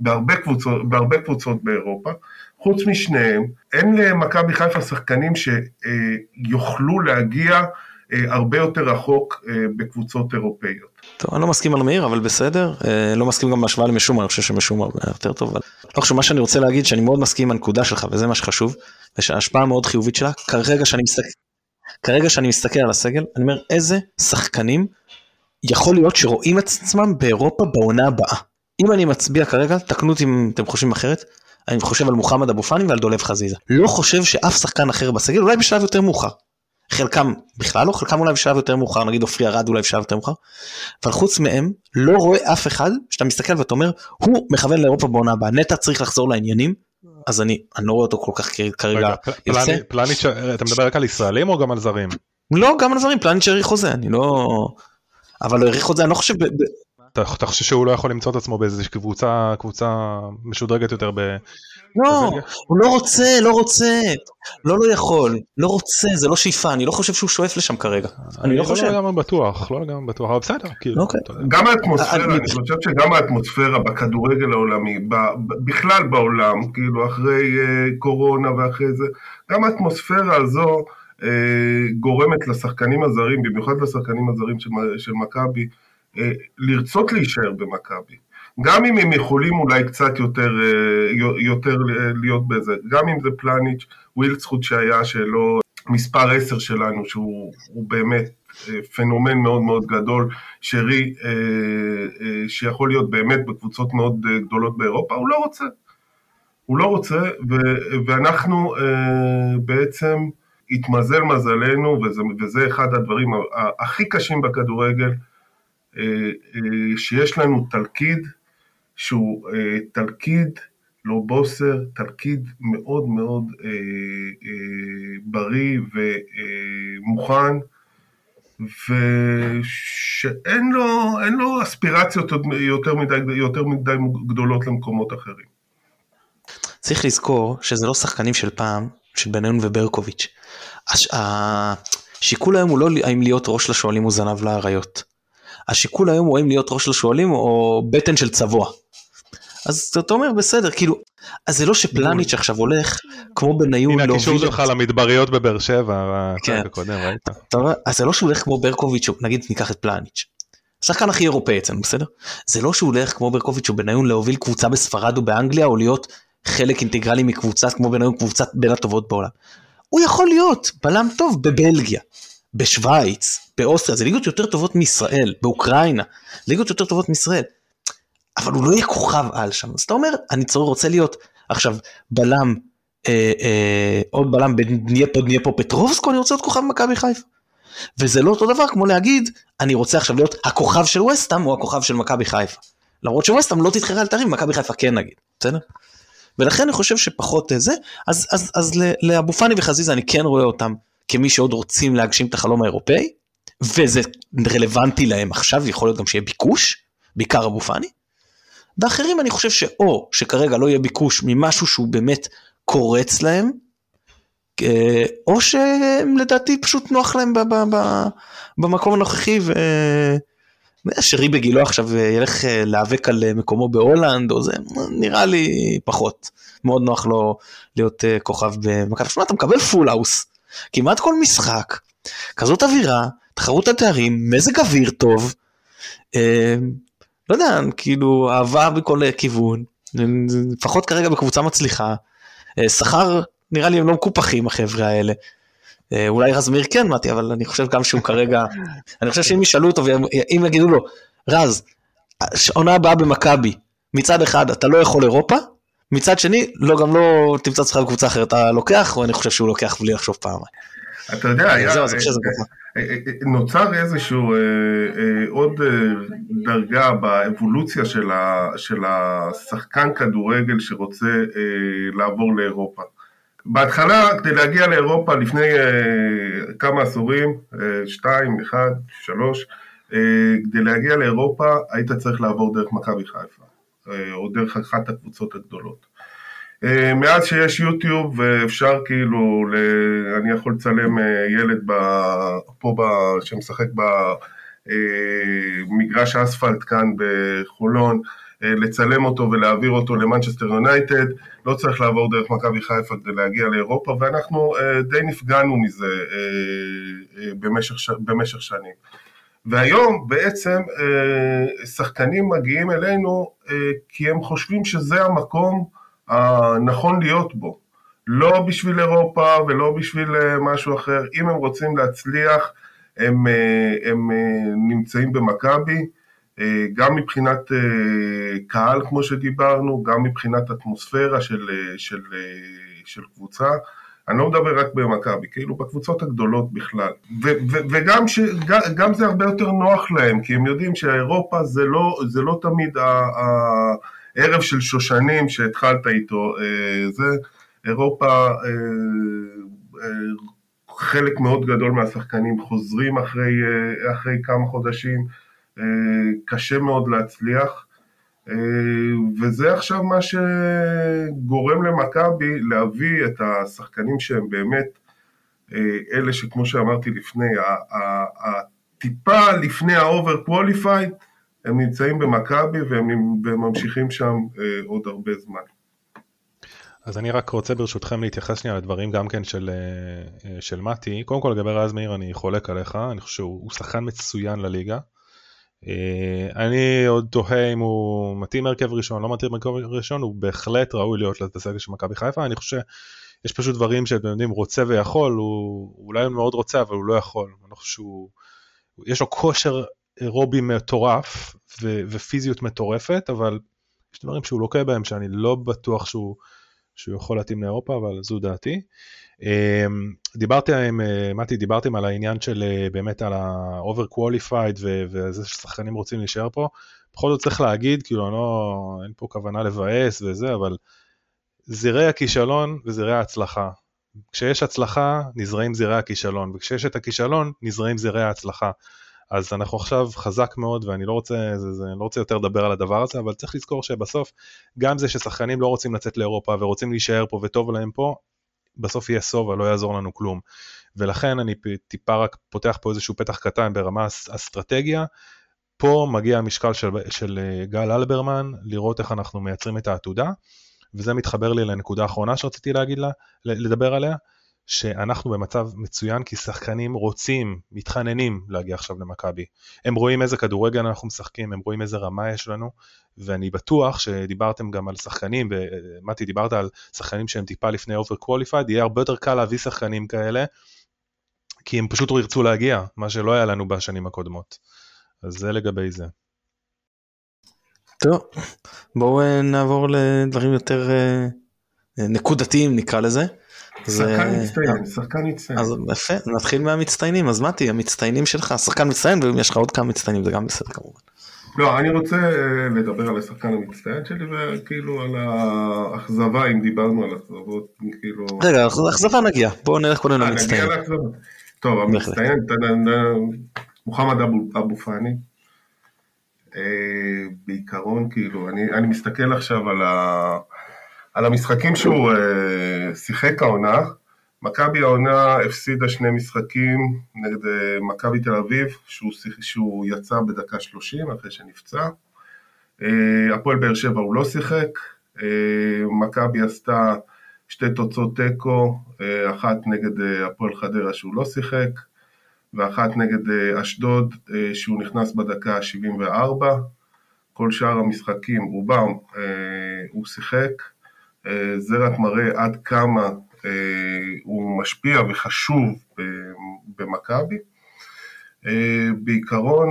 Speaker 3: בהרבה קבוצות, בהרבה קבוצות באירופה. חוץ משניהם, אין למכבי חיפה שחקנים שיוכלו להגיע הרבה יותר רחוק בקבוצות אירופאיות.
Speaker 1: טוב, אני לא מסכים על מאיר, אבל בסדר. אה, לא מסכים גם בהשוואה למשומר, אני חושב שמשומר יותר טוב. אבל... לא חושב, מה שאני רוצה להגיד, שאני מאוד מסכים עם הנקודה שלך, וזה מה שחשוב, ושההשפעה מאוד חיובית שלה, כרגע שאני מסתכל, כרגע שאני מסתכל על הסגל, אני אומר, איזה שחקנים יכול להיות שרואים את עצמם באירופה בעונה הבאה. אם אני מצביע כרגע, תקנו אותי אם אתם חושבים אחרת, אני חושב על מוחמד אבו פאני ועל דולב חזיזה. לא חושב שאף שחקן אחר בסגל, אולי בשלב יותר מאוחר. חלקם בכלל לא, חלקם אולי בשלב יותר מאוחר, נגיד עופרי ארד אולי בשלב יותר מאוחר. אבל חוץ מהם, לא רואה אף אחד שאתה מסתכל ואתה אומר, הוא מכוון לאירופה בעונה הבאה, נטע צריך לחזור לעניינים, אז אני, אני לא רואה אותו כל כך כרגע
Speaker 2: רגע, פלני, פלניץ', אתה מדבר רק על ישראלים או גם על זרים?
Speaker 1: לא, גם על זרים, פלניץ' האריך חוזה, אני לא... אבל הוא האריך חוזה, אני לא חושב...
Speaker 2: אתה, חושב שהוא לא יכול למצוא את עצמו באיזושהי קבוצה, קבוצה משודרגת יותר.
Speaker 1: לא, הוא לא רוצה, לא רוצה, לא לא יכול, לא רוצה, זה לא שאיפה, אני לא חושב שהוא שואף לשם כרגע, אני לא חושב.
Speaker 2: לא לגמרי בטוח, לא לגמרי בטוח, אבל בסדר, כאילו.
Speaker 1: אוקיי.
Speaker 3: גם האטמוספירה, אני חושב שגם האטמוספירה בכדורגל העולמי, בכלל בעולם, כאילו אחרי קורונה ואחרי זה, גם האטמוספירה הזו גורמת לשחקנים הזרים, במיוחד לשחקנים הזרים של מכבי, לרצות להישאר במכבי. גם אם הם יכולים אולי קצת יותר, יותר להיות בזה, גם אם זה פלניץ', ווילדסחוט שהיה שלו, מספר 10 שלנו, שהוא באמת פנומן מאוד מאוד גדול, שרי, שיכול להיות באמת בקבוצות מאוד גדולות באירופה, הוא לא רוצה. הוא לא רוצה, ו- ואנחנו בעצם התמזל מזלנו, וזה, וזה אחד הדברים הכי קשים בכדורגל, שיש לנו תלכיד שהוא תלכיד לא בוסר, תלכיד מאוד מאוד בריא ומוכן, ושאין לו, לו אספירציות יותר מדי, יותר מדי גדולות למקומות אחרים.
Speaker 1: צריך לזכור שזה לא שחקנים של פעם, של בניון וברקוביץ'. השיקול היום הוא לא האם להיות ראש לשועלים או זנב לאריות. השיקול היום הוא האם להיות ראש לשועלים או בטן של צבוע. אז אתה אומר בסדר, כאילו, אז זה לא שפלניץ' עכשיו הולך כמו בניון
Speaker 2: להוביל... הנה הקישור שלך למדבריות בבאר שבע, כן. הקודם, ראית?
Speaker 1: אז זה לא שהוא הולך כמו ברקוביץ', נגיד ניקח את פלניץ'. השחקן הכי אירופאי אצלנו, בסדר? זה לא שהוא הולך כמו ברקוביץ' או בניון להוביל קבוצה בספרד או באנגליה, או להיות חלק אינטגרלי מקבוצה כמו בניון, קבוצת בין הטובות בעולם. הוא יכול להיות בלם טוב בבלגיה, בשוויץ, באוסטריה, זה ליגות יותר טובות מישראל, באוקראינה, ליגות יותר טובות מישראל. אבל הוא לא יהיה כוכב על שם, אז אתה אומר, אני צורך רוצה להיות עכשיו בלם, אה, אה, עוד בלם בדנייפו דנייפו פטרובסקו, אני רוצה להיות כוכב מכבי חיפה. וזה לא אותו דבר כמו להגיד, אני רוצה עכשיו להיות הכוכב של וסטאם או הכוכב של מכבי חיפה. למרות שווסטאם לא תתחרה על תארים, מכבי חיפה כן נגיד, בסדר? ולכן אני חושב שפחות זה, אז, אז, אז לאבו פאני וחזיזה אני כן רואה אותם כמי שעוד רוצים להגשים את החלום האירופאי, וזה רלוונטי להם עכשיו, יכול להיות גם שיהיה ביקוש, בעיקר אבו פאני. ואחרים אני חושב שאו שכרגע לא יהיה ביקוש ממשהו שהוא באמת קורץ להם, אה, או שלדעתי פשוט נוח להם במקום הנוכחי ו... שרי בגילו עכשיו ילך אה, להיאבק על אה, מקומו בהולנד או זה נראה לי פחות. מאוד נוח לו להיות כוכב במכבי שמע אתה מקבל full house כמעט כל משחק כזאת אווירה תחרות התארים מזג אוויר טוב לא יודע, כאילו אהבה בכל כיוון, לפחות כרגע בקבוצה מצליחה, אה, שכר נראה לי הם לא מקופחים החבר'ה האלה. אה, אולי רז מאיר כן מתי, אבל אני חושב גם שהוא כרגע, אני חושב שאם ישאלו אותו ואם יגידו לו, רז, עונה הבאה במכבי, מצד אחד אתה לא יכול אירופה, מצד שני, לא גם לא תמצא עצמך בקבוצה אחרת, אתה לוקח, או אני חושב שהוא לוקח בלי לחשוב פעמיים.
Speaker 3: אתה יודע, היה, זהו, אה, נוצר איזשהו אה, אה, עוד דרגה באבולוציה של, ה, של השחקן כדורגל שרוצה לעבור לאירופה. בהתחלה, כדי להגיע לאירופה לפני כמה עשורים, שתיים, אחד, שלוש, כדי להגיע לאירופה היית צריך לעבור דרך מכבי חיפה, או דרך אחת הקבוצות הגדולות. אה, מאז שיש יוטיוב ואפשר כאילו, אני יכול לצלם אה, ילד פה שמשחק במגרש אה, אספלט כאן בחולון, לצלם אותו ולהעביר אותו למנצ'סטר יונייטד, לא צריך לעבור דרך מכבי חיפה כדי להגיע לאירופה, ואנחנו די נפגענו מזה במשך, במשך שנים. והיום בעצם שחקנים מגיעים אלינו כי הם חושבים שזה המקום הנכון להיות בו. לא בשביל אירופה ולא בשביל אה, משהו אחר. אם הם רוצים להצליח, הם, אה, הם אה, נמצאים במכבי, גם מבחינת קהל כמו שדיברנו, גם מבחינת אטמוספירה של, של, של קבוצה. אני לא מדבר רק במכבי, כאילו בקבוצות הגדולות בכלל. ו- ו- וגם ש- גם זה הרבה יותר נוח להם, כי הם יודעים שאירופה זה לא, זה לא תמיד הערב של שושנים שהתחלת איתו, אה, זה אירופה, אה, אה, חלק מאוד גדול מהשחקנים חוזרים אחרי, אחרי כמה חודשים, קשה מאוד להצליח. וזה עכשיו מה שגורם למכבי להביא את השחקנים שהם באמת אלה שכמו שאמרתי לפני, הטיפה לפני ה-over qualified, הם נמצאים במכבי והם ממשיכים שם אה, עוד הרבה זמן.
Speaker 2: אז אני רק רוצה ברשותכם להתייחס שנייה לדברים גם כן של, של מתי. קודם כל לגבי רז מאיר אני חולק עליך, אני חושב שהוא שחקן מצוין לליגה. אה, אני עוד תוהה אם הוא מתאים הרכב ראשון, לא מתאים הרכב ראשון, הוא בהחלט ראוי להיות בסגל של מכבי חיפה, אני חושב שיש פשוט דברים שאתם יודעים, רוצה ויכול, הוא אולי הוא מאוד רוצה אבל הוא לא יכול, אני לא חושב שהוא, יש לו כושר אירובי מטורף ו- ופיזיות מטורפת, אבל יש דברים שהוא לוקה בהם שאני לא בטוח שהוא, שהוא יכול להתאים לאירופה, אבל זו דעתי. אמ, דיברתי עם אה, מתי, דיברתם על העניין של אה, באמת על ה-over qualified וזה ששחקנים רוצים להישאר פה. בכל זאת צריך להגיד, כאילו לא, אין פה כוונה לבאס וזה, אבל זירי הכישלון וזירי ההצלחה. כשיש הצלחה, נזרעים זירי הכישלון, וכשיש את הכישלון, נזרעים זירי ההצלחה. אז אנחנו עכשיו חזק מאוד, ואני לא רוצה, זה, זה, לא רוצה יותר לדבר על הדבר הזה, אבל צריך לזכור שבסוף, גם זה ששחקנים לא רוצים לצאת לאירופה ורוצים להישאר פה וטוב להם פה, בסוף יהיה סובה, לא יעזור לנו כלום. ולכן אני טיפה רק פותח פה איזשהו פתח קטן ברמה אסטרטגיה. פה מגיע המשקל של, של אה, גל אלברמן, לראות איך אנחנו מייצרים את העתודה, וזה מתחבר לי לנקודה האחרונה שרציתי להגיד לה, לדבר עליה, שאנחנו במצב מצוין כי שחקנים רוצים, מתחננים להגיע עכשיו למכבי. הם רואים איזה כדורגל אנחנו משחקים, הם רואים איזה רמה יש לנו, ואני בטוח שדיברתם גם על שחקנים, ומתי דיברת על שחקנים שהם טיפה לפני overqualified, יהיה הרבה יותר קל להביא שחקנים כאלה, כי הם פשוט ירצו להגיע, מה שלא היה לנו בשנים הקודמות. אז זה לגבי זה.
Speaker 1: טוב, בואו אה, נעבור לדברים יותר אה, נקודתיים נקרא לזה.
Speaker 3: שחקן מצטיין, שחקן מצטיין.
Speaker 1: אז יפה, נתחיל מהמצטיינים, אז מתי, המצטיינים שלך, שחקן מצטיין, ואם יש לך עוד כמה מצטיינים זה גם בסדר כמובן.
Speaker 3: לא, אני רוצה אה, לדבר על השחקן המצטיין שלי וכאילו על האכזבה, אם דיברנו על אכזבות, כאילו...
Speaker 1: רגע, אכזבה נגיע, בואו נלך קודם אה, למצטיין.
Speaker 3: טוב, המצטיין, מוחמד אבו פאני. אה, בעיקרון, כאילו, אני מסתכל עכשיו על ה... על המשחקים שהוא uh, שיחק העונה, מכבי העונה הפסידה שני משחקים נגד uh, מכבי תל אביב, שהוא, שהוא יצא בדקה 30 אחרי שנפצע. Uh, הפועל באר שבע הוא לא שיחק, uh, מכבי עשתה שתי תוצאות תיקו, uh, אחת נגד uh, הפועל חדרה שהוא לא שיחק, ואחת נגד uh, אשדוד uh, שהוא נכנס בדקה ה-74. כל שאר המשחקים, רובם, uh, הוא שיחק. אה, זה רק מראה עד כמה אה, הוא משפיע וחשוב במכבי. אה, בעיקרון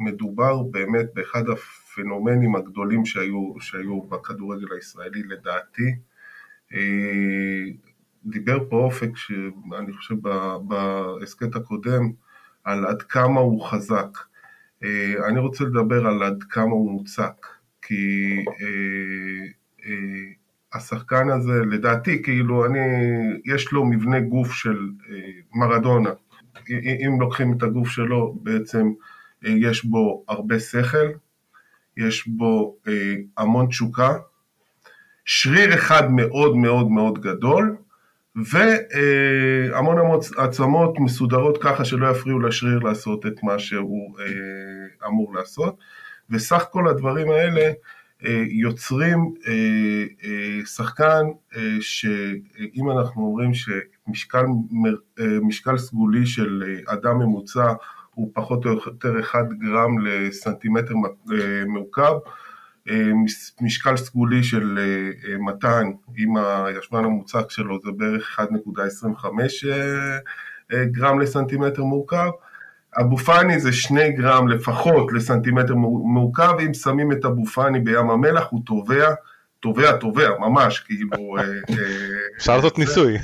Speaker 3: מדובר באמת באחד הפנומנים הגדולים שהיו, שהיו בכדורגל הישראלי לדעתי. דיבר פה אופק, אני חושב בהסכת הקודם, על עד כמה הוא חזק. אני רוצה לדבר על עד כמה הוא מוצק, כי השחקן הזה, לדעתי, כאילו, אני, יש לו מבנה גוף של אה, מרדונה. אם לוקחים את הגוף שלו, בעצם אה, יש בו הרבה שכל, יש בו אה, המון תשוקה, שריר אחד מאוד מאוד מאוד גדול, והמון המון עצמות מסודרות ככה שלא יפריעו לשריר לעשות את מה שהוא אמור לעשות. וסך כל הדברים האלה יוצרים אה, אה, שחקן שאם אנחנו אומרים שמשקל סגולי של אדם ממוצע הוא פחות או יותר 1 גרם לסנטימטר מעוקב, משקל סגולי של מתן עם הישמן המוצק שלו זה בערך 1.25 גרם לסנטימטר מעוקב, אבו פאני זה שני גרם לפחות לסנטימטר מעוקב, אם שמים את אבו פאני בים המלח הוא טובע, טובע, טובע, ממש, כאילו...
Speaker 2: אפשר לעשות ניסוי.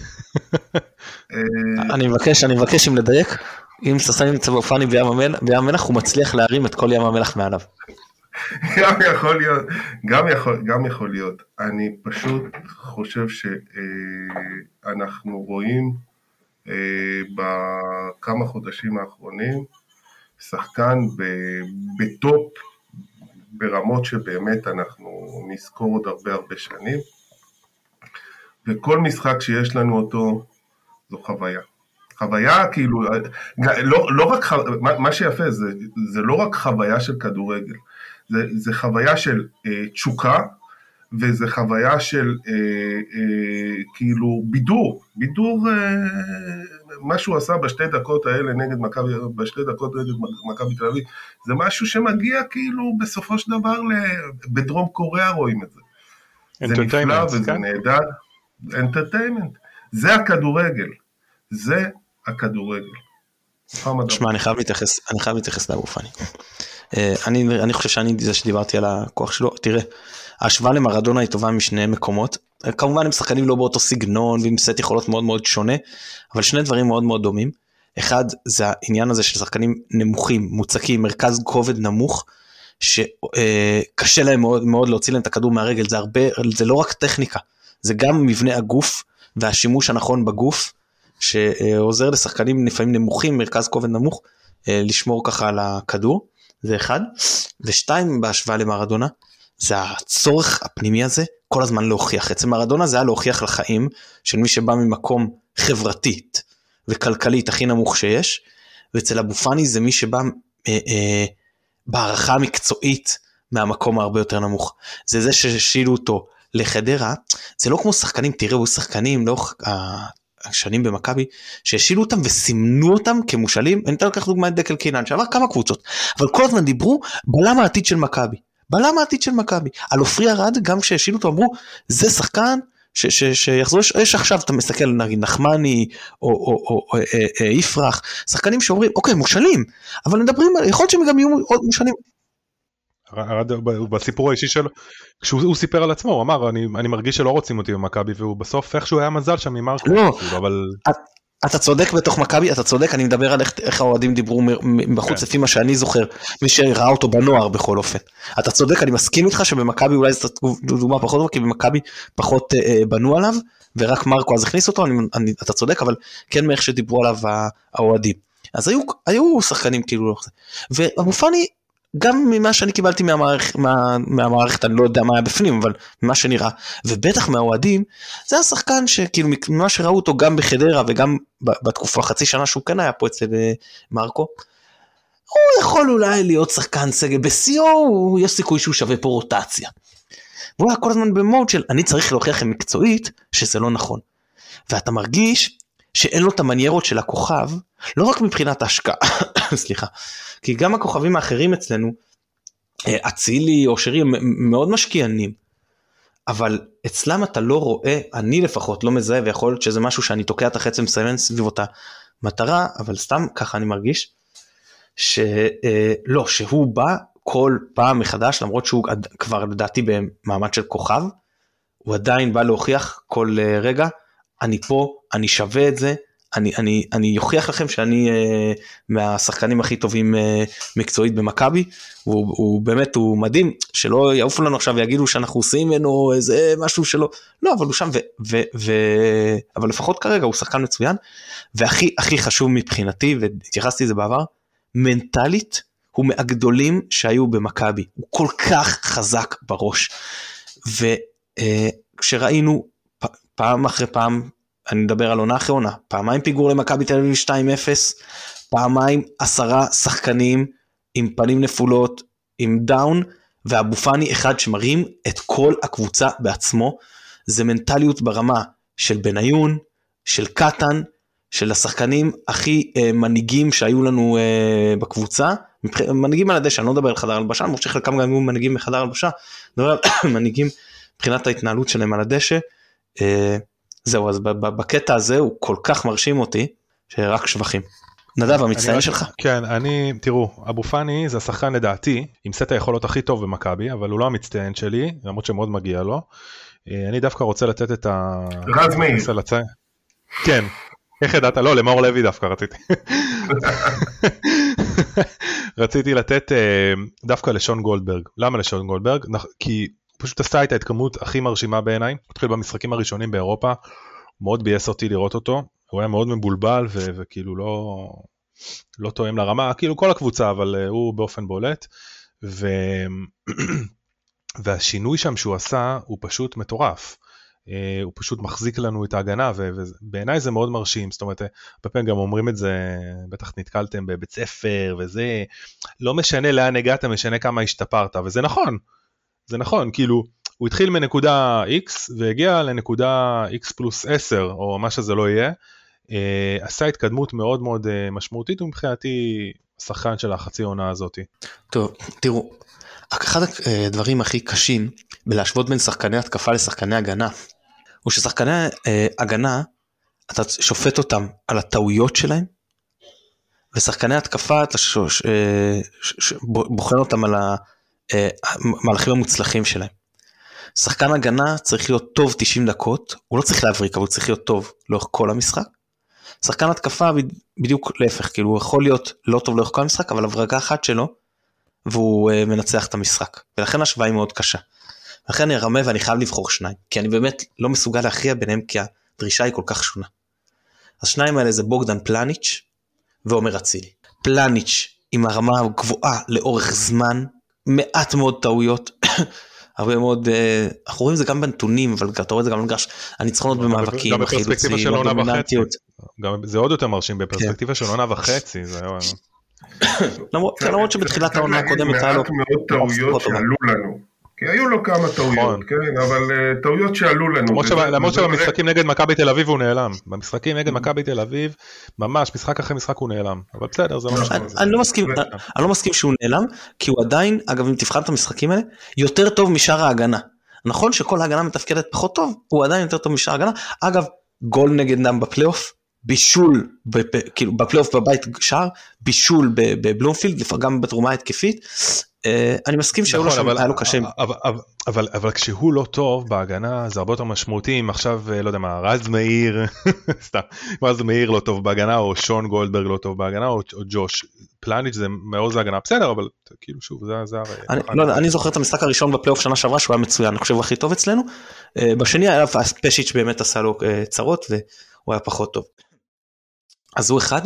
Speaker 1: אני מבקש, אני מבקש אם לדייק, אם שמים את אבו פאני בים המלח, הוא מצליח להרים את כל ים המלח מעליו.
Speaker 3: גם יכול להיות, גם יכול, גם יכול להיות. אני פשוט חושב שאנחנו רואים אה, בכמה חודשים האחרונים שחקן בטופ ברמות שבאמת אנחנו נזכור עוד הרבה הרבה שנים וכל משחק שיש לנו אותו זו חוויה. חוויה כאילו, לא, לא רק, מה שיפה זה, זה לא רק חוויה של כדורגל, זה, זה חוויה של אה, תשוקה, וזה חוויה של אה, אה, כאילו בידור, בידור, אה, מה שהוא עשה בשתי דקות האלה נגד מכבי, בשתי דקות נגד מכבי תל אביב, זה משהו שמגיע כאילו בסופו של דבר, בדרום קוריאה רואים את זה. זה נפלא וזה כן? נהדר, אנטרטיימנט, זה הכדורגל, זה הכדורגל.
Speaker 1: שמע, אני חייב להתייחס לאבו פאני. אה, אני, אני חושב שאני זה שדיברתי על הכוח שלו, תראה, ההשוואה למרדונה היא טובה משני מקומות, אה, כמובן הם שחקנים לא באותו סגנון ועם סט יכולות מאוד מאוד שונה, אבל שני דברים מאוד מאוד דומים. אחד זה העניין הזה של שחקנים נמוכים, מוצקים, מרכז כובד נמוך, שקשה אה, להם מאוד מאוד להוציא להם את הכדור מהרגל, זה הרבה, זה לא רק טכניקה, זה גם מבנה הגוף והשימוש הנכון בגוף, שעוזר לשחקנים לפעמים נמוכים, מרכז כובד נמוך, לשמור ככה על הכדור. זה אחד. ושתיים בהשוואה למרדונה, זה הצורך הפנימי הזה כל הזמן להוכיח. אצל מרדונה זה היה להוכיח לחיים של מי שבא ממקום חברתית וכלכלית הכי נמוך שיש, ואצל אבו פאני זה מי שבא אה, אה, בהערכה המקצועית מהמקום הרבה יותר נמוך. זה זה שהשאילו אותו לחדרה, זה לא כמו שחקנים, תראו שחקנים לאורך שנים במכבי, שהשילו אותם וסימנו אותם כמושאלים, אני אתן לקחת דוגמא את דקל קינן שעבר כמה קבוצות, אבל כל הזמן דיברו בלם העתיד של מכבי, בלם העתיד של מכבי, על עופרי ארד גם כשהשילו אותו אמרו זה שחקן ש, ש, שיחזור, יש, יש עכשיו אתה מסתכל נגיד נחמני או, או, או, או אה, אה, יפרח, שחקנים שאומרים אוקיי מושאלים, אבל מדברים, יכול להיות שהם גם יהיו עוד
Speaker 2: בסיפור האישי שלו, כשהוא סיפר על עצמו, הוא אמר אני, אני מרגיש שלא רוצים אותי במכבי והוא בסוף איכשהו היה מזל שם עם מרקו,
Speaker 1: לא, כאילו, אבל... אתה צודק בתוך מכבי, אתה צודק, אני מדבר על איך, איך האוהדים דיברו בחוץ כן. לפי מה שאני זוכר, מי שראה אותו בנוער בכל אופן. אתה צודק, אני מסכים איתך שבמכבי אולי זו דוגמה פחות טובה, כי במכבי פחות אה, אה, בנו עליו, ורק מרקו אז הכניס אותו, אני, אני, אתה צודק, אבל כן מאיך שדיברו עליו האוהדים. אז היו, היו שחקנים כאילו, לא ואבו פאני גם ממה שאני קיבלתי מהמערכ, מה, מהמערכת, אני לא יודע מה היה בפנים, אבל ממה שנראה, ובטח מהאוהדים, זה השחקן שכאילו ממה שראו אותו גם בחדרה וגם בתקופה חצי שנה שהוא כן היה פה אצל אה, מרקו, הוא יכול אולי להיות שחקן סגל, בשיאו יש סיכוי שהוא שווה פה רוטציה. והוא היה כל הזמן במוד של אני צריך להוכיח לכם מקצועית שזה לא נכון. ואתה מרגיש שאין לו את המניירות של הכוכב, לא רק מבחינת ההשקעה, סליחה, כי גם הכוכבים האחרים אצלנו, אה, אצילי או שרי הם מאוד משקיענים, אבל אצלם אתה לא רואה, אני לפחות לא מזהה, ויכול להיות שזה משהו שאני תוקע את החץ ומסמן סביב אותה מטרה, אבל סתם ככה אני מרגיש, שלא, שהוא בא כל פעם מחדש, למרות שהוא כבר לדעתי במעמד של כוכב, הוא עדיין בא להוכיח כל אה, רגע, אני פה, אני שווה את זה, אני, אני, אני אוכיח לכם שאני uh, מהשחקנים הכי טובים uh, מקצועית במכבי, הוא, הוא באמת, הוא מדהים, שלא יעופו לנו עכשיו ויגידו שאנחנו עושים ממנו איזה משהו שלא, לא, אבל הוא שם, ו, ו, ו, אבל לפחות כרגע הוא שחקן מצוין, והכי הכי חשוב מבחינתי, והתייחסתי לזה בעבר, מנטלית הוא מהגדולים שהיו במכבי, הוא כל כך חזק בראש, וכשראינו uh, פעם אחרי פעם אני מדבר על עונה אחרי עונה, פעמיים פיגור למכבי תל אביב 2-0, פעמיים עשרה שחקנים עם פנים נפולות, עם דאון, ואבו פאני אחד שמרים את כל הקבוצה בעצמו, זה מנטליות ברמה של בניון, של קטן, של השחקנים הכי אה, מנהיגים שהיו לנו אה, בקבוצה, מנהיגים על הדשא, אני לא מדבר על חדר הלבשה, למרות שחלקם גם היו מנהיגים בחדר הלבשה, אני מדבר על מנהיגים מבחינת ההתנהלות שלהם על הדשא. אה, זהו, אז בקטע הזה הוא כל כך מרשים אותי, שרק שבחים. נדב, המצטיין שלך?
Speaker 2: כן, אני, תראו, אבו פאני זה השחקן לדעתי, עם סט היכולות הכי טוב במכבי, אבל הוא לא המצטיין שלי, למרות שמאוד מגיע לו. אה, אני דווקא רוצה לתת את ה...
Speaker 3: רז מאיר.
Speaker 2: לצ... כן. איך ידעת? לא, למאור לוי דווקא רציתי. רציתי לתת אה, דווקא לשון גולדברג. למה לשון גולדברג? כי פשוט עשה את ההתקדמות הכי מרשימה בעיניי. התחיל במשחקים הראשונים באירופה, מאוד ביאס אותי לראות אותו. הוא היה מאוד מבולבל ו- וכאילו לא, לא תואם לרמה, כאילו כל הקבוצה, אבל אה, הוא באופן בולט. ו... והשינוי שם שהוא עשה הוא פשוט מטורף. אה, הוא פשוט מחזיק לנו את ההגנה ובעיניי זה מאוד מרשים זאת אומרת הרבה פעמים גם אומרים את זה בטח נתקלתם בבית ספר וזה לא משנה לאן הגעת משנה כמה השתפרת וזה נכון זה נכון כאילו הוא התחיל מנקודה x והגיע לנקודה x פלוס 10 או מה שזה לא יהיה אה, עשה התקדמות מאוד מאוד אה, משמעותית ומבחינתי שחקן של החצי עונה הזאתי.
Speaker 1: טוב, תראו, אחד הדברים הכי קשים בלהשוות בין שחקני התקפה לשחקני הגנה, הוא ששחקני אה, הגנה, אתה שופט אותם על הטעויות שלהם, ושחקני התקפה, אתה ש, ש, ש, ש, בוחן אותם על אה, המהלכים המוצלחים שלהם. שחקן הגנה צריך להיות טוב 90 דקות, הוא לא צריך להבריק, אבל הוא צריך להיות טוב לאורך כל המשחק. שחקן התקפה בדיוק להפך, כאילו הוא יכול להיות לא טוב לאורך כל המשחק, אבל הברגה אחת שלו, והוא uh, מנצח את המשחק. ולכן ההשוואה היא מאוד קשה. לכן אני רמה ואני חייב לבחור שניים, כי אני באמת לא מסוגל להכריע ביניהם, כי הדרישה היא כל כך שונה. השניים האלה זה בוגדן פלניץ' ועומר אצילי. פלניץ' עם הרמה גבוהה לאורך זמן, מעט מאוד טעויות, הרבה מאוד, uh, אנחנו רואים את זה גם בנתונים, אבל אתה רואה את זה גם במגרש, הניצחונות במאבקים,
Speaker 2: גם בפרספקטיבה של עונה וחצי. גם זה עוד יותר מרשים בפרספקטיבה של עונה וחצי. זה...
Speaker 1: למרות, כן, למרות שבתחילת העונה הקודמת היה לו...
Speaker 3: מעט מאוד טעויות שעלו לנו. כי היו לו כמה טעויות, כן, אבל uh, טעויות שעלו לנו.
Speaker 2: למרות שבמשחקים נגד מכבי תל אביב הוא נעלם. במשחקים נגד מכבי תל אביב, ממש משחק אחרי משחק הוא נעלם. אבל בסדר, זה לא משנה.
Speaker 1: אני לא מסכים, אני לא מסכים שהוא נעלם, כי הוא עדיין, אגב אם תבחן את המשחקים האלה, יותר טוב משאר ההגנה. נכון שכל ההגנה מתפקדת פחות טוב, הוא עדיין יותר טוב משאר ההגנה. אגב, גול נגד נאם בפלייאוף, בישול, כאילו בפלייאוף בבית שער, בישול בבלומפילד, גם בתרומה התקפית. אני מסכים שהיו לו
Speaker 2: נכון,
Speaker 1: שם, היה לו קשה.
Speaker 2: אבל, אבל, אבל, אבל כשהוא לא טוב בהגנה זה הרבה יותר משמעותי אם עכשיו לא יודע מה רז מאיר סתם רז מאיר לא טוב בהגנה או שון גולדברג לא טוב בהגנה או, או ג'וש פלניץ' זה מעוז להגנה בסדר אבל כאילו שוב זה זה.
Speaker 1: אני, לא, אני זוכר את המשחק הראשון בפלייאוף שנה שעברה שהוא היה מצוין אני חושב הכי טוב אצלנו בשני היה פשיץ' באמת עשה לו צרות והוא היה פחות טוב. אז הוא אחד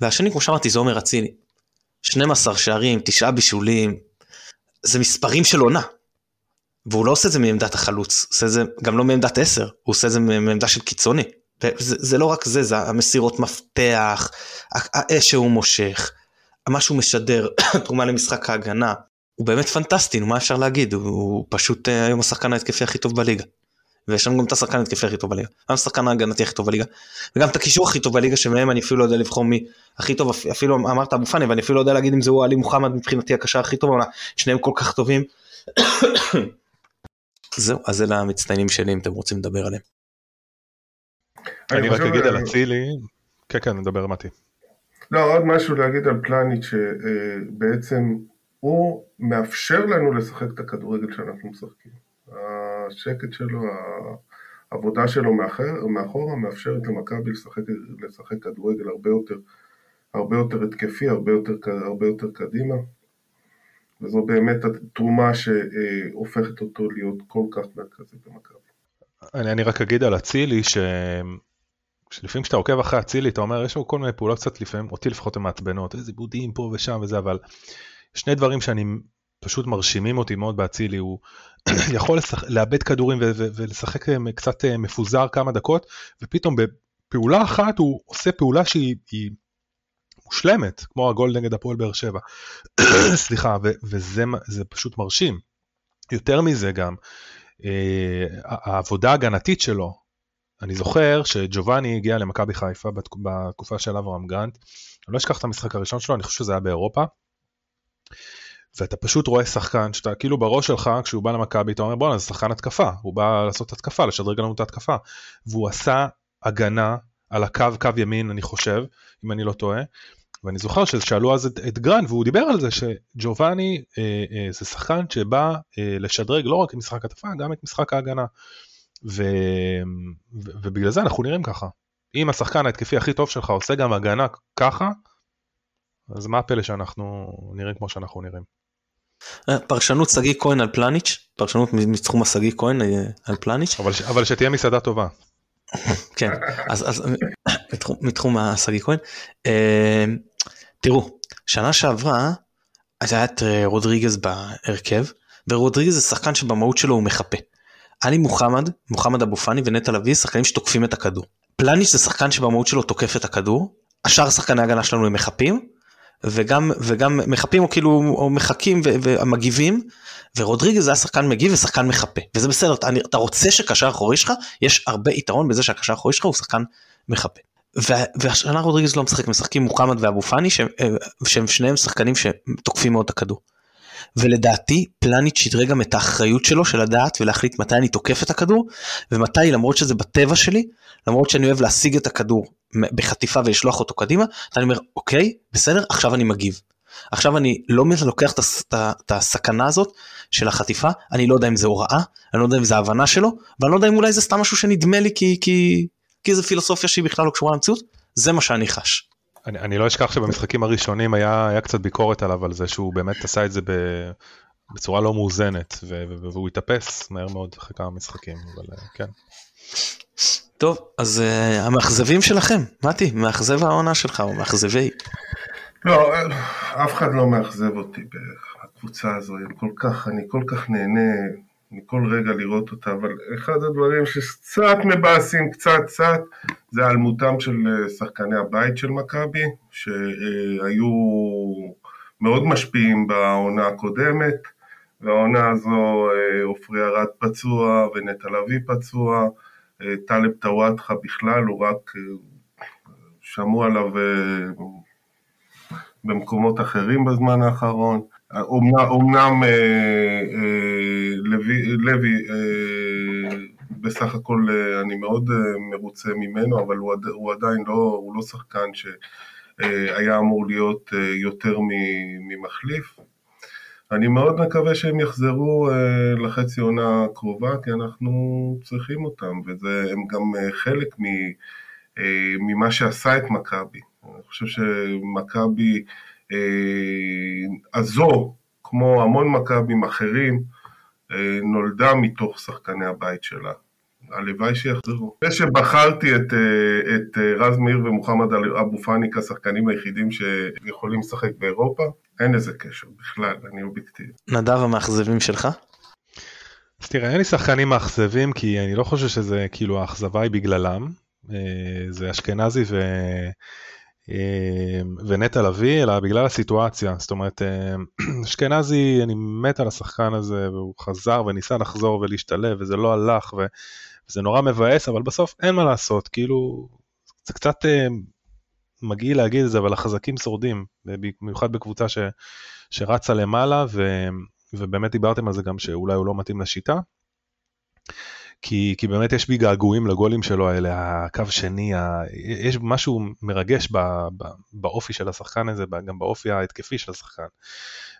Speaker 1: והשני כמו שאמרתי זה עומר אצילי. 12 שערים, 9 בישולים, זה מספרים של עונה. והוא לא עושה את זה מעמדת החלוץ, עושה את זה גם לא מעמדת 10, הוא עושה את זה מעמדה של קיצוני. זה, זה לא רק זה, זה המסירות מפתח, האש שהוא מושך, מה שהוא משדר, תרומה למשחק ההגנה. הוא באמת פנטסטי, מה אפשר להגיד, הוא, הוא פשוט היום השחקן ההתקפי הכי טוב בליגה. ויש לנו גם את השחקן ההתקפי הכי טוב בליגה, גם השחקן ההגנתי הכי טוב בליגה, וגם את הקישור הכי טוב בליגה שמהם אני אפילו לא יודע לבחור מי הכי טוב, אפילו אמרת אבו פאני ואני אפילו לא יודע להגיד אם זה הוא עלי מוחמד מבחינתי הקשר הכי טוב, אבל שניהם כל כך טובים. זהו, אז אלה המצטיינים שלי אם אתם רוצים לדבר עליהם.
Speaker 2: אני רק אגיד על אצילי, כן כן נדבר מתי.
Speaker 3: לא, עוד משהו להגיד על פלניץ' שבעצם הוא מאפשר לנו לשחק את הכדורגל שאנחנו משחקים. השקט שלו, העבודה שלו מאחר, מאחורה מאפשרת למכבי לשחק, לשחק כדורגל הרבה יותר, הרבה יותר התקפי, הרבה יותר, הרבה יותר קדימה. וזו באמת התרומה שהופכת אותו להיות כל כך מרכזי במכבי.
Speaker 2: אני, אני רק אגיד על אצילי ש... שלפעמים כשאתה עוקב אחרי אצילי אתה אומר יש לו כל מיני פעולות קצת לפעמים אותי לפחות הן מעצבנות איזה בודים פה ושם וזה אבל שני דברים שאני פשוט מרשימים אותי מאוד באצילי הוא יכול לשח... לאבד כדורים ו- ו- ולשחק קצת מפוזר כמה דקות ופתאום בפעולה אחת הוא עושה פעולה שהיא היא מושלמת כמו הגול נגד הפועל באר שבע. סליחה ו- וזה פשוט מרשים. יותר מזה גם אה, העבודה ההגנתית שלו אני זוכר שג'ובאני הגיע למכבי חיפה בתקופה של אברהם גרנט אני לא אשכח את המשחק הראשון שלו אני חושב שזה היה באירופה ואתה פשוט רואה שחקן שאתה כאילו בראש שלך כשהוא בא למכבי אתה אומר בואנה זה שחקן התקפה הוא בא לעשות התקפה לשדרג לנו את ההתקפה והוא עשה הגנה על הקו, קו ימין אני חושב, אם אני לא טועה. ואני זוכר ששאלו אז את, את גרן והוא דיבר על זה שג'ובאני אה, אה, זה שחקן שבא אה, לשדרג לא רק את משחק התקפה, גם את משחק ההגנה. ו, ו, ובגלל זה אנחנו נראים ככה. אם השחקן ההתקפי הכי טוב שלך עושה גם הגנה ככה, אז מה הפלא שאנחנו נראים כמו שאנחנו נראים.
Speaker 1: אה, פרשנות שגיא כהן על פלניץ', פרשנות מתחום השגיא כהן אה, על פלניץ'.
Speaker 2: אבל, אבל שתהיה מסעדה טובה.
Speaker 1: כן, אז, אז מתחום, מתחום השגיא כהן. אה, תראו, שנה שעברה היה את רודריגז בהרכב, ורודריגז זה שחקן שבמהות שלו הוא מחפה. עלי מוחמד, מוחמד אבו פאני ונטע לביא שחקנים שתוקפים את הכדור. פלניץ' זה שחקן שבמהות שלו תוקף את הכדור, השאר שחקני ההגנה שלנו הם מחפים, וגם וגם מחפים או כאילו או מחכים ומגיבים ורודריגז היה שחקן מגיב ושחקן מחפה וזה בסדר אתה, אתה רוצה שקשר אחורי שלך יש הרבה יתרון בזה שהקשר האחורי שלך הוא שחקן מחפה. והשנה רודריגז לא משחק משחקים מוחמד ואבו פאני שהם, שהם שניהם שחקנים שתוקפים מאוד את הכדור. ולדעתי פלניץ' שדרג גם את האחריות שלו של לדעת ולהחליט מתי אני תוקף את הכדור ומתי למרות שזה בטבע שלי למרות שאני אוהב להשיג את הכדור בחטיפה ולשלוח אותו קדימה אני אומר אוקיי בסדר עכשיו אני מגיב. עכשיו אני לא לוקח את הסכנה הזאת של החטיפה אני לא יודע אם זה הוראה אני לא יודע אם זה הבנה שלו ואני לא יודע אם אולי זה סתם משהו שנדמה לי כי כי כי זה פילוסופיה שהיא בכלל לא קשורה למציאות זה מה שאני חש.
Speaker 2: אני, אני לא אשכח שבמשחקים הראשונים היה, היה קצת ביקורת עליו על זה שהוא באמת עשה את זה ב, בצורה לא מאוזנת והוא התאפס מהר מאוד אחרי כמה משחקים אבל אה, כן.
Speaker 1: טוב אז uh, המאכזבים שלכם מתי מאכזב העונה שלך או מאכזבי.
Speaker 3: לא אף אחד לא מאכזב אותי בקבוצה הזו כל כך אני כל כך נהנה מכל רגע לראות אותה, אבל אחד הדברים שקצת מבאסים, קצת קצת, זה היעלמותם של אה, שחקני הבית של מכבי, שהיו מאוד משפיעים בעונה הקודמת, והעונה הזו אה, עופרי ארד פצוע ונטע לביא פצוע, טלב טוואטחה בכלל, הוא רק שמעו עליו במקומות אחרים בזמן האחרון. אומנם אה, אה, לוי אה, בסך הכל אני מאוד מרוצה ממנו, אבל הוא עדיין לא, הוא לא שחקן שהיה אמור להיות יותר ממחליף. אני מאוד מקווה שהם יחזרו לחצי עונה הקרובה, כי אנחנו צריכים אותם, והם גם חלק ממה שעשה את מכבי. אני חושב שמכבי אה, הזו, כמו המון מכבים אחרים, אה, נולדה מתוך שחקני הבית שלה. הלוואי שיחזרו. זה שבחרתי את, אה, את רז מאיר ומוחמד אבו פאני כשחקנים היחידים שיכולים לשחק באירופה, אין לזה קשר בכלל, אני אובייקטיבי.
Speaker 1: נדב המאכזבים שלך?
Speaker 2: אז תראה, אין לי שחקנים מאכזבים כי אני לא חושב שזה כאילו האכזבה היא בגללם. זה אשכנזי ו... אמ, ונטע לביא, אלא בגלל הסיטואציה. זאת אומרת, אמ, אשכנזי, אני מת על השחקן הזה, והוא חזר וניסה לחזור ולהשתלב, וזה לא הלך, וזה נורא מבאס, אבל בסוף אין מה לעשות, כאילו, זה קצת מגעיל להגיד את זה, אבל החזקים שורדים, במיוחד בקבוצה ש, שרצה למעלה, ו, ובאמת דיברתם על זה גם שאולי הוא לא מתאים לשיטה. כי, כי באמת יש בי געגועים לגולים שלו האלה, הקו שני, ה... יש משהו מרגש ב, ב, באופי של השחקן הזה, גם באופי ההתקפי של השחקן.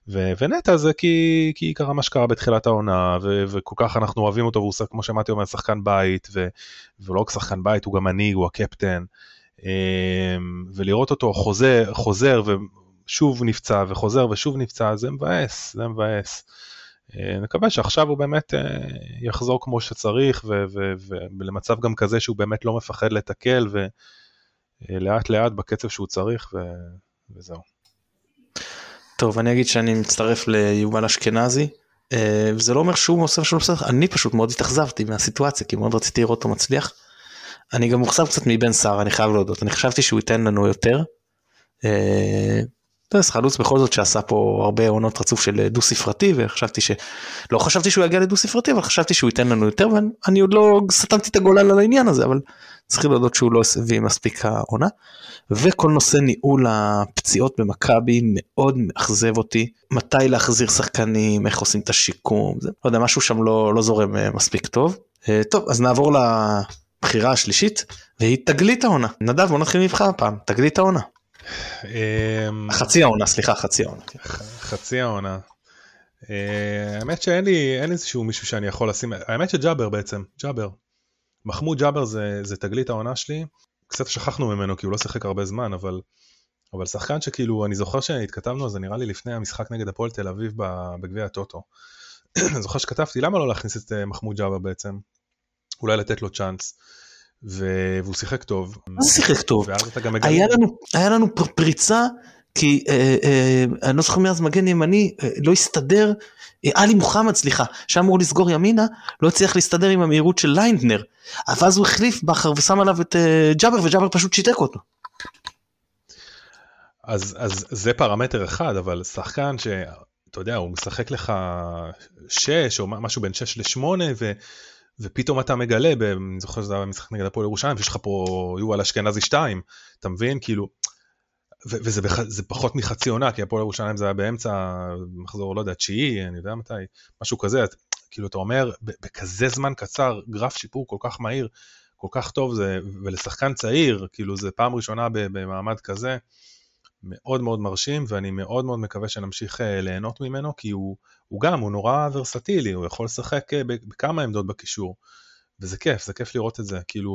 Speaker 2: ו, ונטע זה כי, כי קרה מה שקרה בתחילת העונה, ו, וכל כך אנחנו אוהבים אותו, והוא כמו שאמרתי אומר שחקן בית, ו, ולא רק שחקן בית, הוא גם מנהיג, הוא הקפטן. אמ, ולראות אותו חוזר, חוזר ושוב נפצע, וחוזר ושוב נפצע, זה מבאס, זה מבאס. אה, נקווה שעכשיו הוא באמת אה, יחזור כמו שצריך ולמצב גם כזה שהוא באמת לא מפחד לתקל ולאט לאט בקצב שהוא צריך. וזהו.
Speaker 1: טוב אני אגיד שאני מצטרף ליובל אשכנזי אה, וזה לא אומר שהוא עושה משהו בסדר אני פשוט מאוד התאכזבתי מהסיטואציה כי מאוד רציתי לראות אותו מצליח. אני גם מוכסב קצת מבן סער אני חייב להודות אני חשבתי שהוא ייתן לנו יותר. טרס חלוץ בכל זאת שעשה פה הרבה עונות רצוף של דו ספרתי וחשבתי ש... לא חשבתי שהוא יגיע לדו ספרתי אבל חשבתי שהוא ייתן לנו יותר ואני עוד לא סתמתי את הגולל על העניין הזה אבל צריכים להודות שהוא לא הביא מספיק העונה. וכל נושא ניהול הפציעות במכבי מאוד מאכזב אותי מתי להחזיר שחקנים איך עושים את השיקום זה לא יודע משהו שם לא, לא זורם אה, מספיק טוב. אה, טוב אז נעבור הבחירה השלישית, והיא תגלית העונה. נדב, בוא נתחיל ממך הפעם, תגלית העונה.
Speaker 2: אמ,
Speaker 1: חצי העונה, סליחה, חצי העונה. כן.
Speaker 2: חצי העונה. אה, האמת שאין לי, אין איזשהו מישהו שאני יכול לשים, האמת שג'אבר בעצם, ג'אבר. מחמוד ג'אבר זה, זה תגלית העונה שלי, קצת שכחנו ממנו כי הוא לא שיחק הרבה זמן, אבל, אבל שחקן שכאילו, אני זוכר שהתכתבנו על זה נראה לי לפני המשחק נגד הפועל תל אביב בגביע הטוטו. אני זוכר שכתבתי למה לא להכניס את אה, מחמוד ג'אבר בעצם, אולי לתת לו צ'אנס. והוא שיחק טוב.
Speaker 1: מה זה שיחק טוב?
Speaker 2: מגלה...
Speaker 1: היה לנו, היה לנו פר- פריצה, כי אה, אה, אני לא זוכר מי אז מגן ימני, אה, לא הסתדר, אה, עלי מוחמד סליחה, שהיה אמור לסגור ימינה, לא הצליח להסתדר עם המהירות של ליינדנר, ואז הוא החליף בכר ושם עליו את אה, ג'אבר וג'אבר פשוט שיתק אותו.
Speaker 2: אז, אז זה פרמטר אחד, אבל שחקן שאתה יודע, הוא משחק לך 6 או משהו בין 6 ל-8, ו... ופתאום אתה מגלה, אני זוכר שזה היה במשחק נגד הפועל ירושלים, שיש לך פה יובל אשכנזי 2, אתה מבין? כאילו, ו- וזה בח, פחות מחצי עונה, כי הפועל ירושלים זה היה באמצע מחזור, לא יודע, תשיעי, אני יודע מתי, משהו כזה, את- כאילו אתה אומר, בכזה זמן קצר, גרף שיפור כל כך מהיר, כל כך טוב, זה, ולשחקן צעיר, כאילו זה פעם ראשונה במעמד כזה, מאוד מאוד מרשים, ואני מאוד מאוד מקווה שנמשיך אה, ליהנות ממנו, כי הוא, הוא גם, הוא נורא ורסטילי, הוא יכול לשחק אה, בכמה עמדות בקישור. וזה כיף, זה כיף לראות את זה, כאילו,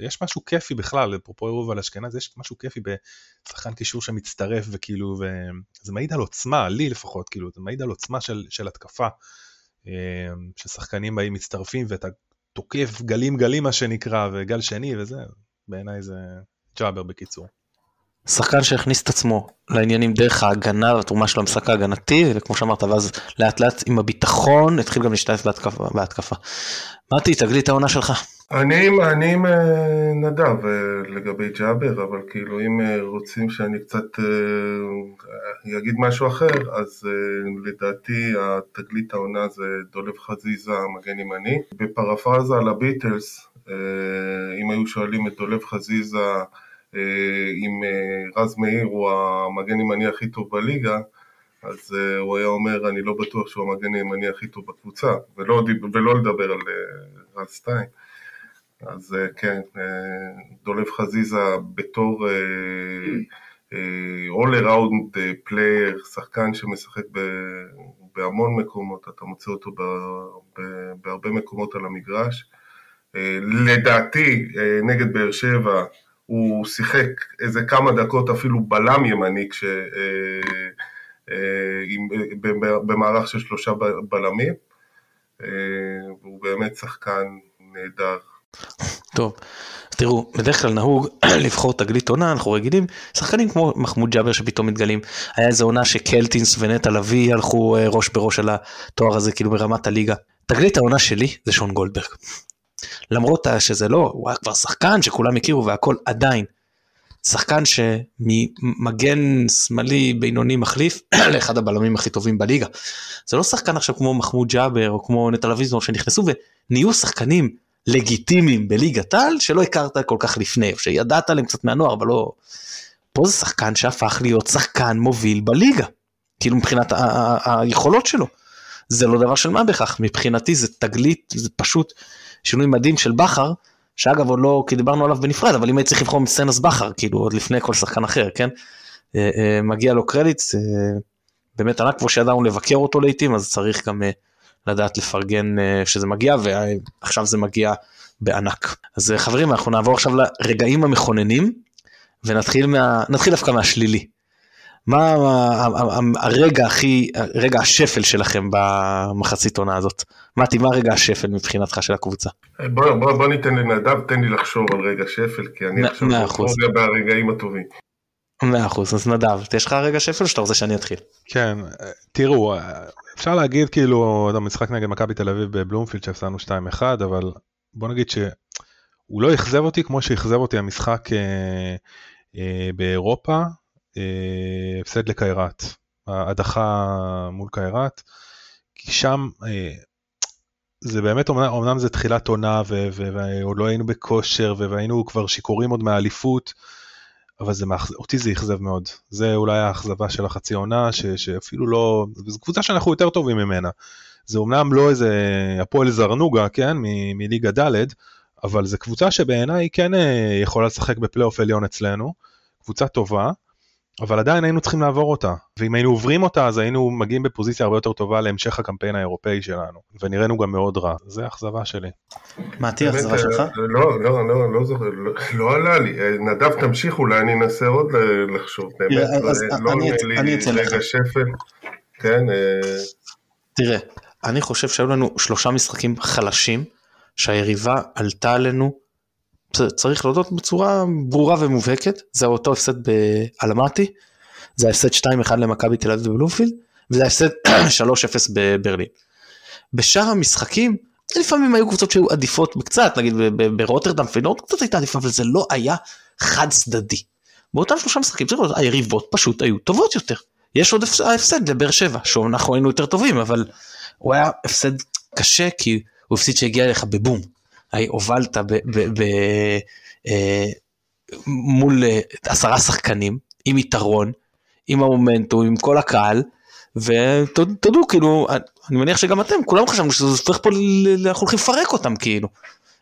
Speaker 2: יש משהו כיפי בכלל, אפרופו יובל אשכנז, יש משהו כיפי בשחקן קישור שמצטרף וכאילו, וזה מעיד על עוצמה, לי לפחות, כאילו, זה מעיד על עוצמה של, של התקפה, אה, ששחקנים באים מצטרפים ואתה תוקף גלים גלים מה שנקרא, וגל שני וזה, בעיניי זה ג'אבר בקיצור.
Speaker 1: שחקן שהכניס את עצמו לעניינים דרך ההגנה והתרומה שלו למשחק ההגנתי, וכמו שאמרת, ואז לאט לאט עם הביטחון התחיל גם להשתתף בהתקפה. מתי, תגלית העונה שלך.
Speaker 3: אני, אני עם אה, נדב אה, לגבי ג'אבר, אבל כאילו אם אה, רוצים שאני קצת אגיד משהו אחר, אז לדעתי התגלית העונה זה דולב חזיזה, מגן ימני. בפרפרזה על הביטלס, אם היו שואלים את דולב חזיזה אם אה, רז מאיר הוא המגן ימני הכי טוב בליגה, אז uh, הוא היה אומר, אני לא בטוח שהוא המגן הימני הכי טוב בקבוצה, ולא, ולא לדבר על רז סטיין. אז כן, דולב חזיזה בתור all around player, שחקן שמשחק בהמון מקומות, אתה מוצא אותו בהרבה מקומות על המגרש. לדעתי, נגד באר שבע, הוא שיחק איזה כמה דקות אפילו בלם ימני כש... Uh, עם, במערך של שלושה בלמים, והוא באמת שחקן נהדר.
Speaker 1: טוב, תראו, בדרך כלל נהוג לבחור תגלית עונה, אנחנו רגילים, שחקנים כמו מחמוד ג'אבר שפתאום מתגלים, היה איזה עונה שקלטינס ונטע לביא הלכו ראש בראש על התואר הזה, כאילו ברמת הליגה. תגלית העונה שלי זה שון גולדברג. למרות שזה לא, הוא היה כבר שחקן שכולם הכירו והכל, עדיין, שחקן שממגן שמאלי בינוני מחליף לאחד הבלמים הכי טובים בליגה. זה לא שחקן עכשיו כמו מחמוד ג'אבר או כמו נטע לויזנור שנכנסו ונהיו שחקנים לגיטימיים בליגת העל שלא הכרת כל כך לפני או שידעת עליהם קצת מהנוער אבל לא. פה זה שחקן שהפך להיות שחקן מוביל בליגה. כאילו מבחינת היכולות שלו. זה לא דבר של מה בכך מבחינתי זה תגלית זה פשוט שינוי מדהים של בכר שאגב עוד לא, כי דיברנו עליו בנפרד, אבל אם הייתי צריך לבחור מסצנס בכר, כאילו עוד לפני כל שחקן אחר, כן? אה, אה, מגיע לו קרדיט, באמת ענק, כמו שידענו לבקר אותו לעיתים, אז צריך גם אה, לדעת לפרגן שזה מגיע, ועכשיו זה מגיע בענק. אז חברים, אנחנו נעבור עכשיו לרגעים המכוננים, ונתחיל מה, נתחיל דווקא מהשלילי. מה הרגע הכי, רגע השפל שלכם במחצית עונה הזאת? מתי, מה רגע השפל מבחינתך של הקבוצה?
Speaker 3: בוא, בוא, בוא ניתן לנדב, תן לי לחשוב על רגע שפל, כי אני עכשיו לא ברגעים הטובים.
Speaker 1: מאה אחוז, אז נדב, יש לך רגע שפל או שאתה רוצה שאני אתחיל?
Speaker 2: כן, תראו, אפשר להגיד כאילו, המשחק נגד מכבי תל אביב בבלומפילד שהפסדנו 2-1, אבל בוא נגיד שהוא לא אכזב אותי כמו שאכזב אותי המשחק אה, אה, באירופה, הפסד לקיירת, הדחה מול קיירת, כי שם זה באמת, אמנם זה תחילת עונה ועוד לא היינו בכושר והיינו כבר שיכורים עוד מהאליפות, אבל זה, אותי זה אכזב מאוד. זה אולי האכזבה של החצי עונה, ש, שאפילו לא, זו קבוצה שאנחנו יותר טובים ממנה. זה אמנם לא איזה הפועל זרנוגה, כן, מליגה ד', אבל זו קבוצה שבעיניי כן אה, יכולה לשחק בפלייאוף עליון אצלנו, קבוצה טובה, אבל עדיין היינו צריכים לעבור אותה, ואם היינו עוברים אותה אז היינו מגיעים בפוזיציה הרבה יותר טובה להמשך הקמפיין האירופאי שלנו, ונראינו גם מאוד רע, זה האכזבה שלי.
Speaker 1: מתי האכזבה שלך?
Speaker 3: לא, לא, לא, לא זוכר, לא עלה לי. נדב תמשיך, אולי אני אנסה עוד לחשוב. באמת, לא עונה לי רגע שפל. כן.
Speaker 1: תראה, אני חושב שהיו לנו שלושה משחקים חלשים, שהיריבה עלתה עלינו, צריך להודות בצורה ברורה ומובהקת, זה אותו הפסד באלמטי, זה ההפסד 2-1 למכבי תל אביב בבלומפילד, וזה ההפסד 3-0 בברלין. בשאר המשחקים, לפעמים היו קבוצות שהיו עדיפות קצת, נגיד ברוטרדם פינורד קצת הייתה עדיפה, אבל זה לא היה חד צדדי. באותם שלושה משחקים, צריך לראות, היריבות פשוט היו טובות יותר. יש עוד ההפסד לבאר שבע, שאנחנו היינו יותר טובים, אבל הוא היה הפסד קשה כי הוא הפסיד שהגיע אליך בבום. הובלת אה, מול אה, עשרה שחקנים, עם יתרון, עם המומנטום, עם כל הקהל, ותודו, כאילו, אני מניח שגם אתם, כולם חשבנו שזה הופך פה, אנחנו הולכים לפרק אותם, כאילו.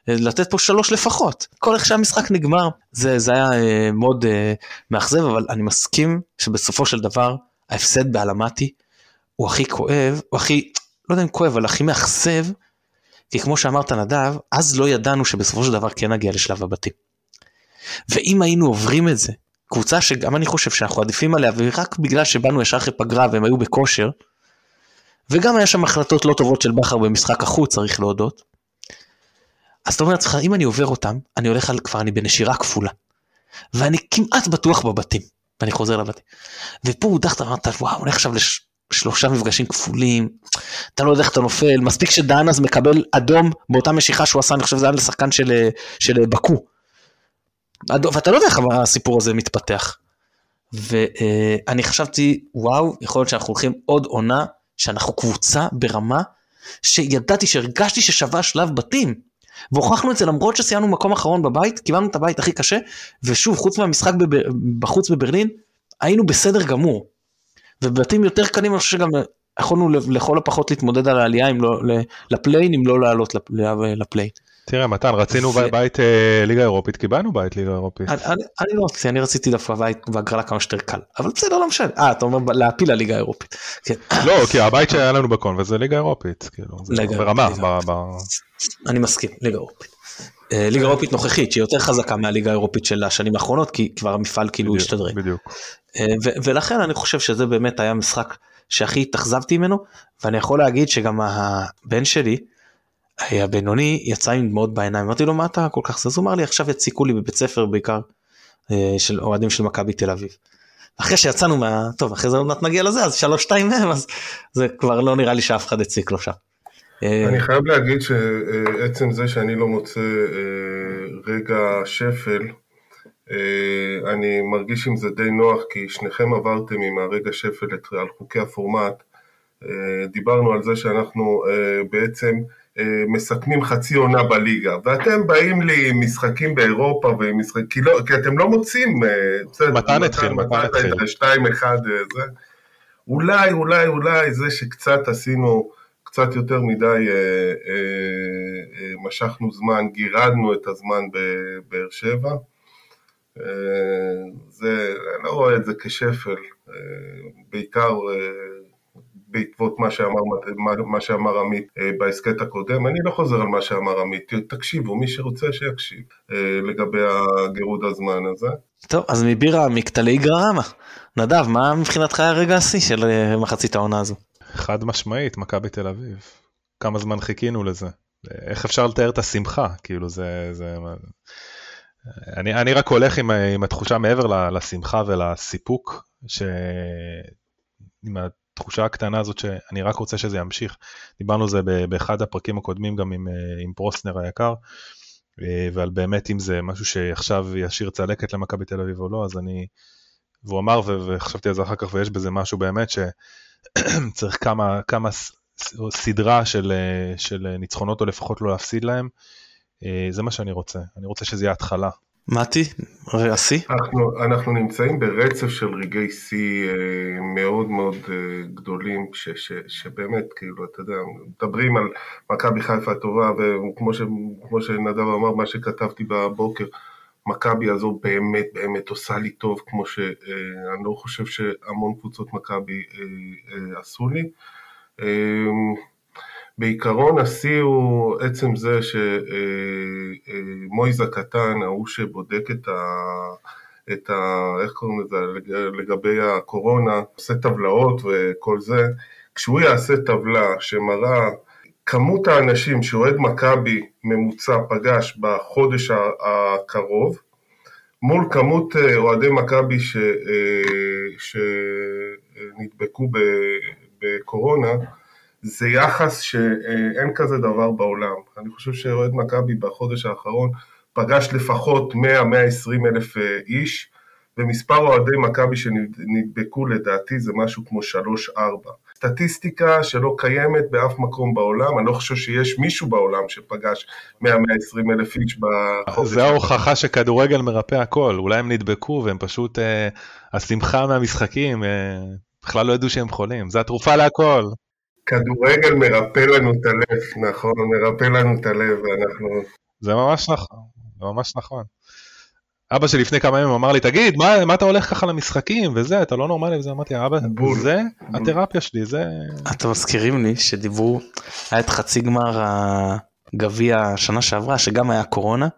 Speaker 1: לתת פה שלוש לפחות. כל איך שהמשחק נגמר, זה, זה היה אה, מאוד אה, מאכזב, אבל אני מסכים שבסופו של דבר, ההפסד באלמטי הוא הכי כואב, הוא הכי, לא יודע אם כואב, אבל הכי מאכזב, כי כמו שאמרת נדב, אז לא ידענו שבסופו של דבר כן נגיע לשלב הבתים. ואם היינו עוברים את זה, קבוצה שגם אני חושב שאנחנו עדיפים עליה, ורק בגלל שבאנו ישר אחרי פגרה והם היו בכושר, וגם היה שם החלטות לא טובות של בכר במשחק החוץ, צריך להודות. אז אתה אומר לעצמך, אם אני עובר אותם, אני הולך על, כבר אני בנשירה כפולה. ואני כמעט בטוח בבתים, ואני חוזר לבתים. ופה הודחת, אמרת, וואו, הולך עכשיו לש... שלושה מפגשים כפולים, אתה לא יודע איך אתה נופל, מספיק שדן אז מקבל אדום באותה משיכה שהוא עשה, אני חושב שזה היה לשחקן של, של בקו. ואתה לא יודע איך הסיפור הזה מתפתח. ואני חשבתי, וואו, יכול להיות שאנחנו הולכים עוד עונה, שאנחנו קבוצה ברמה שידעתי, שהרגשתי ששווה שלב בתים. והוכחנו את זה למרות שסיימנו מקום אחרון בבית, קיבלנו את הבית הכי קשה, ושוב, חוץ מהמשחק בחוץ בברלין, היינו בסדר גמור. ובתים יותר קטנים אני חושב שגם יכולנו לכל הפחות להתמודד על העלייה אם לא, לפליין, אם לא לעלות לפליין.
Speaker 2: תראה מתן רצינו ו... בית אה, ליגה אירופית קיבלנו בית ליגה אירופית.
Speaker 1: אני, אני, אני לא רציתי אני רציתי דווקא בית בהגרלה כמה שיותר קל אבל בסדר לא משנה אה אתה אומר להפיל לליגה האירופית. כן.
Speaker 2: לא כי הבית שהיה לנו בקונבס זה ליגה אירופית כאילו זה ליגה, ברמה.
Speaker 1: אני מסכים ליגה אירופית. אה, ליגה אירופית נוכחית שהיא יותר חזקה מהליגה האירופית של השנים האחרונות כי כבר המפעל כאילו השתדרג. בדיוק. אה, ולכן אני חושב שזה באמת היה משחק שהכי התאכזבתי ממנו ואני יכול להגיד שגם הבן שלי. הבינוני יצא עם דמעות בעיניים אמרתי לו מה אתה כל כך זז הוא אמר לי עכשיו יציקו לי בבית ספר בעיקר אה, של אוהדים של מכבי תל אביב. אחרי שיצאנו מה טוב אחרי זה עוד מעט נגיע לזה אז שלוש שתיים מהם אז זה כבר לא נראה לי שאף אחד הציק לו שם.
Speaker 3: אה, אני חייב להגיד שעצם זה שאני לא מוצא אה, רגע שפל אני מרגיש עם זה די נוח כי שניכם עברתם עם הרגע שפל על חוקי הפורמט דיברנו על זה שאנחנו בעצם אה, מסכמים חצי עונה בליגה, ואתם באים לי עם משחקים באירופה ועם משחקים, כי, לא, כי אתם לא מוצאים,
Speaker 2: אה, מתן התחיל, מתן התחיל.
Speaker 3: שתיים אחד, אה, זה. אולי, אולי, אולי זה שקצת עשינו, קצת יותר מדי אה, אה, אה, משכנו זמן, גירדנו את הזמן בבאר שבע. זה, אני לא רואה את זה כשפל, בעיקר בעקבות מה שאמר, מה שאמר עמית בהסכת הקודם. אני לא חוזר על מה שאמר עמית, תקשיבו, מי שרוצה שיקשיב לגבי הגירוד הזמן הזה.
Speaker 1: טוב, אז מבירה מקטלי גרמה. נדב, מה מבחינתך הרגע השיא של מחצית העונה הזו?
Speaker 2: חד משמעית, מכבי תל אביב. כמה זמן חיכינו לזה. איך אפשר לתאר את השמחה? כאילו זה... זה... אני, אני רק הולך עם, עם התחושה מעבר לשמחה ולסיפוק, ש... עם התחושה הקטנה הזאת שאני רק רוצה שזה ימשיך. דיברנו על זה באחד הפרקים הקודמים גם עם, עם פרוסנר היקר, ועל באמת אם זה משהו שעכשיו ישאיר צלקת למכבי תל אביב או לא, אז אני... והוא אמר, וחשבתי על זה אחר כך, ויש בזה משהו באמת שצריך כמה, כמה סדרה של, אה, של ניצחונות או לפחות לא להפסיד להם. זה מה שאני רוצה, אני רוצה שזה יהיה התחלה.
Speaker 1: מתי, השיא?
Speaker 3: אנחנו, אנחנו נמצאים ברצף של רגעי שיא אה, מאוד מאוד אה, גדולים, ש, ש, שבאמת, כאילו, אתה יודע, מדברים על מכבי חיפה הטובה, וכמו ש, שנדב אמר, מה שכתבתי בבוקר, מכבי הזו באמת באמת עושה לי טוב, כמו שאני לא חושב שהמון קבוצות מכבי עשו לי. בעיקרון השיא הוא עצם זה שמויזה קטן, ההוא שבודק את ה... את ה... איך קוראים לזה? לגבי הקורונה, עושה טבלאות וכל זה, כשהוא יעשה טבלה שמראה כמות האנשים שאוהד מכבי ממוצע פגש בחודש הקרוב, מול כמות אה, אוהדי מכבי אה, שנדבקו בקורונה, זה יחס שאין כזה דבר בעולם. אני חושב שאוהד מכבי בחודש האחרון פגש לפחות 100-120 אלף אה, איש, ומספר אוהדי מכבי שנדבקו לדעתי זה משהו כמו 3-4. סטטיסטיקה שלא קיימת באף מקום בעולם, אני לא חושב שיש מישהו בעולם שפגש 100-120 אלף איש בחודש.
Speaker 2: זה ההוכחה שכדורגל מרפא הכל, אולי הם נדבקו והם פשוט, אה, השמחה מהמשחקים, אה, בכלל לא ידעו שהם חולים, זה התרופה להכל.
Speaker 3: כדורגל מרפא לנו את הלב, נכון, מרפא לנו את הלב, ואנחנו...
Speaker 2: זה ממש נכון, זה ממש נכון. אבא שלי לפני כמה ימים אמר לי, תגיד, מה, מה אתה הולך ככה למשחקים? וזה, אתה לא נורמלי. וזה, אמרתי, אבא, בול, זה בול. התרפיה שלי, זה...
Speaker 1: אתם מזכירים לי שדיברו, היה את חצי גמר הגביע שנה שעברה, שגם היה קורונה,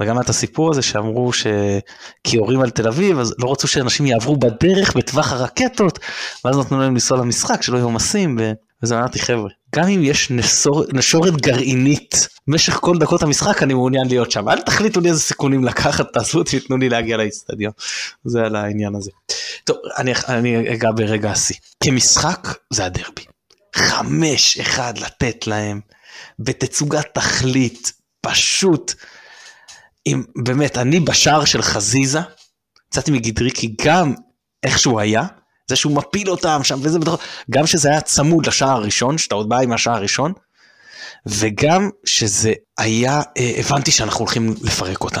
Speaker 1: וגם היה את הסיפור הזה שאמרו שכיורים על תל אביב, אז לא רצו שאנשים יעברו בדרך בטווח הרקטות, ואז נתנו להם לנסוע למשחק, שלא יהיו עומסים, ו... ואז אמרתי חבר'ה, גם אם יש נסור, נשורת גרעינית במשך כל דקות המשחק אני מעוניין להיות שם, אל תחליטו לי איזה סיכונים לקחת, תעשו אותי, תנו לי להגיע לאיצטדיון, זה על העניין הזה. טוב, אני, אני אגע ברגע השיא. כמשחק זה הדרבי. חמש אחד לתת להם, בתצוגת תכלית, פשוט. אם באמת, אני בשער של חזיזה, יצאתי מגדרי כי גם איך שהוא היה, זה שהוא מפיל אותם שם וזה בתוך, גם שזה היה צמוד לשער הראשון, שאתה עוד בא עם השער הראשון, וגם שזה היה, אה, הבנתי שאנחנו הולכים לפרק אותם.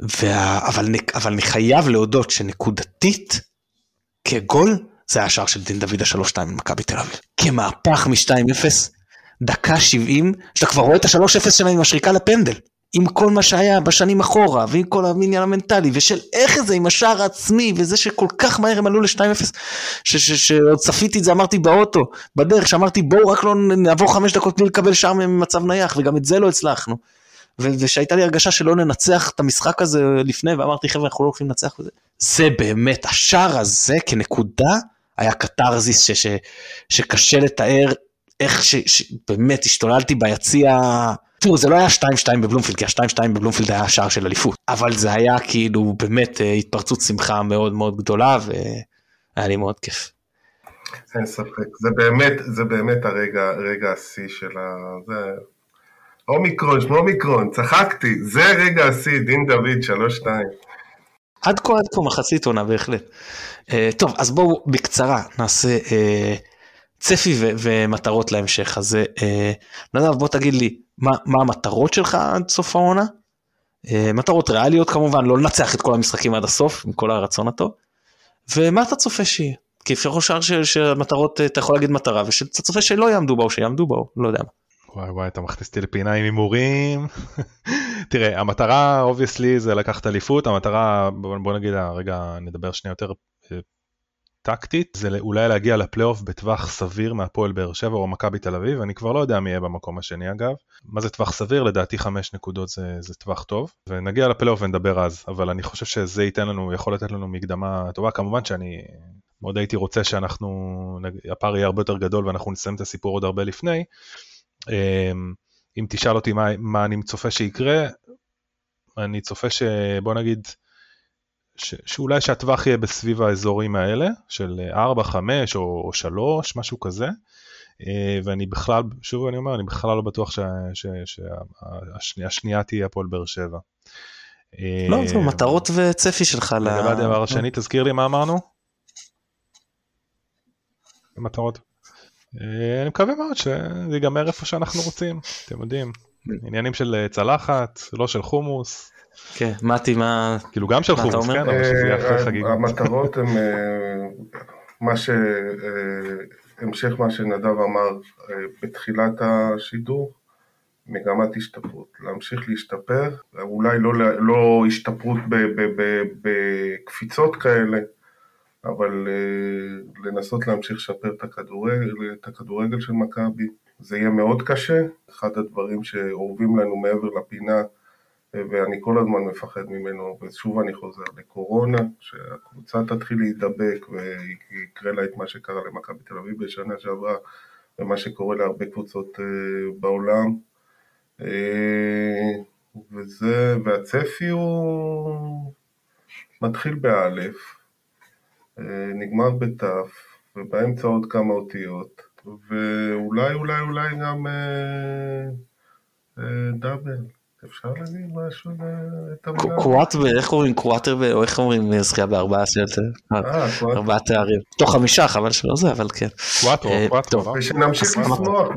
Speaker 1: וה, אבל, אבל אני חייב להודות שנקודתית, כגול, זה היה השער של דין דוד השלוש שתיים במכבי תל אביב. כמהפך מ-2-0, דקה 70, שאתה כבר רואה את ה-3-0 שלהם עם השריקה לפנדל. עם כל מה שהיה בשנים אחורה, ועם כל העניין המנטלי, ושל איך זה עם השער העצמי, וזה שכל כך מהר הם עלו ל-2-0, שעוד צפיתי את זה, אמרתי באוטו, בדרך, שאמרתי בואו רק לא נעבור חמש דקות בלי לקבל שער ממצב נייח, וגם את זה לא הצלחנו. ושהייתה לי הרגשה שלא ננצח את המשחק הזה לפני, ואמרתי חבר'ה אנחנו לא הולכים לנצח בזה. זה באמת, השער הזה כנקודה, היה קתרזיס שקשה לתאר איך שבאמת השתוללתי ביציע. תראו, זה לא היה 2-2 בבלומפילד, כי ה-2-2 בבלומפילד היה שער של אליפות, אבל זה היה כאילו באמת אה, התפרצות שמחה מאוד מאוד גדולה, והיה לי מאוד כיף.
Speaker 3: אין ספק, זה באמת, זה באמת הרגע, רגע השיא של ה... זה... אומיקרון, שמומיקרון, צחקתי, זה רגע השיא, דין דוד, 3-2.
Speaker 1: עד כה, עד כה, מחצית עונה בהחלט. Uh, טוב, אז בואו בקצרה נעשה uh, צפי ו- ומטרות להמשך. אז uh, נדב, בוא תגיד לי, מה, המטרות שלך עד סוף העונה. אה, מטרות ריאליות כמובן, לא לנצח את כל המשחקים עד הסוף, עם כל הרצון הטוב. ומה אתה צופה שיהיה? כי אפשר לשאר שהמטרות, אתה יכול להגיד מטרה, ושאתה צופה שלא יעמדו בה או שיעמדו בה, לא יודע מה.
Speaker 2: וואי וואי, אתה מכניס אותי לפינה עם הימורים. תראה, המטרה obviously זה לקחת אליפות, המטרה, בוא נגיד, רגע נדבר שנייה יותר אה, טקטית זה אולי להגיע לפלייאוף בטווח סביר מהפועל באר שבע או מכבי תל אביב, אני כבר לא יודע מי יהיה במקום השני אגב. מה זה טווח סביר? לדעתי חמש נקודות זה, זה טווח טוב, ונגיע לפלייאוף ונדבר אז, אבל אני חושב שזה ייתן לנו, יכול לתת לנו מקדמה טובה, כמובן שאני מאוד הייתי רוצה שאנחנו, הפער יהיה הרבה יותר גדול ואנחנו נסיים את הסיפור עוד הרבה לפני. אמ, אם תשאל אותי מה, מה אני צופה שיקרה, אני צופה שבוא נגיד, ש, שאולי שהטווח יהיה בסביב האזורים האלה, של 4, 5 או, או 3, משהו כזה. אה, ואני בכלל, שוב אני אומר, אני בכלל לא בטוח שהשנייה תהיה הפועל באר שבע.
Speaker 1: לא, זה מטרות וצפי שלך.
Speaker 2: לגבי הדבר השני, תזכיר לי מה אמרנו? מטרות. אה, אני מקווה מאוד שזה ייגמר איפה שאנחנו רוצים, אתם יודעים, עניינים של צלחת, לא של חומוס.
Speaker 1: כן, מתי, מה...
Speaker 2: כאילו גם של חומוס? כן, אבל שזה יהיה אחרי
Speaker 3: אה,
Speaker 2: חגיגות.
Speaker 3: המטרות הן אה, מה ש... אה, המשך מה שנדב אמר אה, בתחילת השידור, מגמת השתפרות, להמשיך להשתפר, אולי לא, לא השתפרות בקפיצות כאלה, אבל אה, לנסות להמשיך לשפר את הכדורגל, את הכדורגל של מכבי. זה יהיה מאוד קשה, אחד הדברים שאורבים לנו מעבר לפינה, ואני כל הזמן מפחד ממנו, ושוב אני חוזר לקורונה, שהקבוצה תתחיל להידבק ויקרה לה את מה שקרה למכבי תל אביב בשנה שעברה, ומה שקורה להרבה קבוצות אה, בעולם. אה, וזה, והצפי הוא מתחיל באלף, אה, נגמר בתו, ובאמצע עוד כמה אותיות, ואולי אולי אולי גם אה, אה, דאבל. אפשר להגיד משהו את המילה?
Speaker 1: קוואטר, איך אומרים קוואטר, או איך אומרים אה, זכייה בארבעה
Speaker 3: אה, קוואטר.
Speaker 1: ארבעה תארים. תוך חמישה, חבל שלא זה, אבל כן.
Speaker 2: קוואטרו,
Speaker 1: אה,
Speaker 2: קוואטרו,
Speaker 1: טוב.
Speaker 2: לא?
Speaker 3: ושנמשיך לשמוח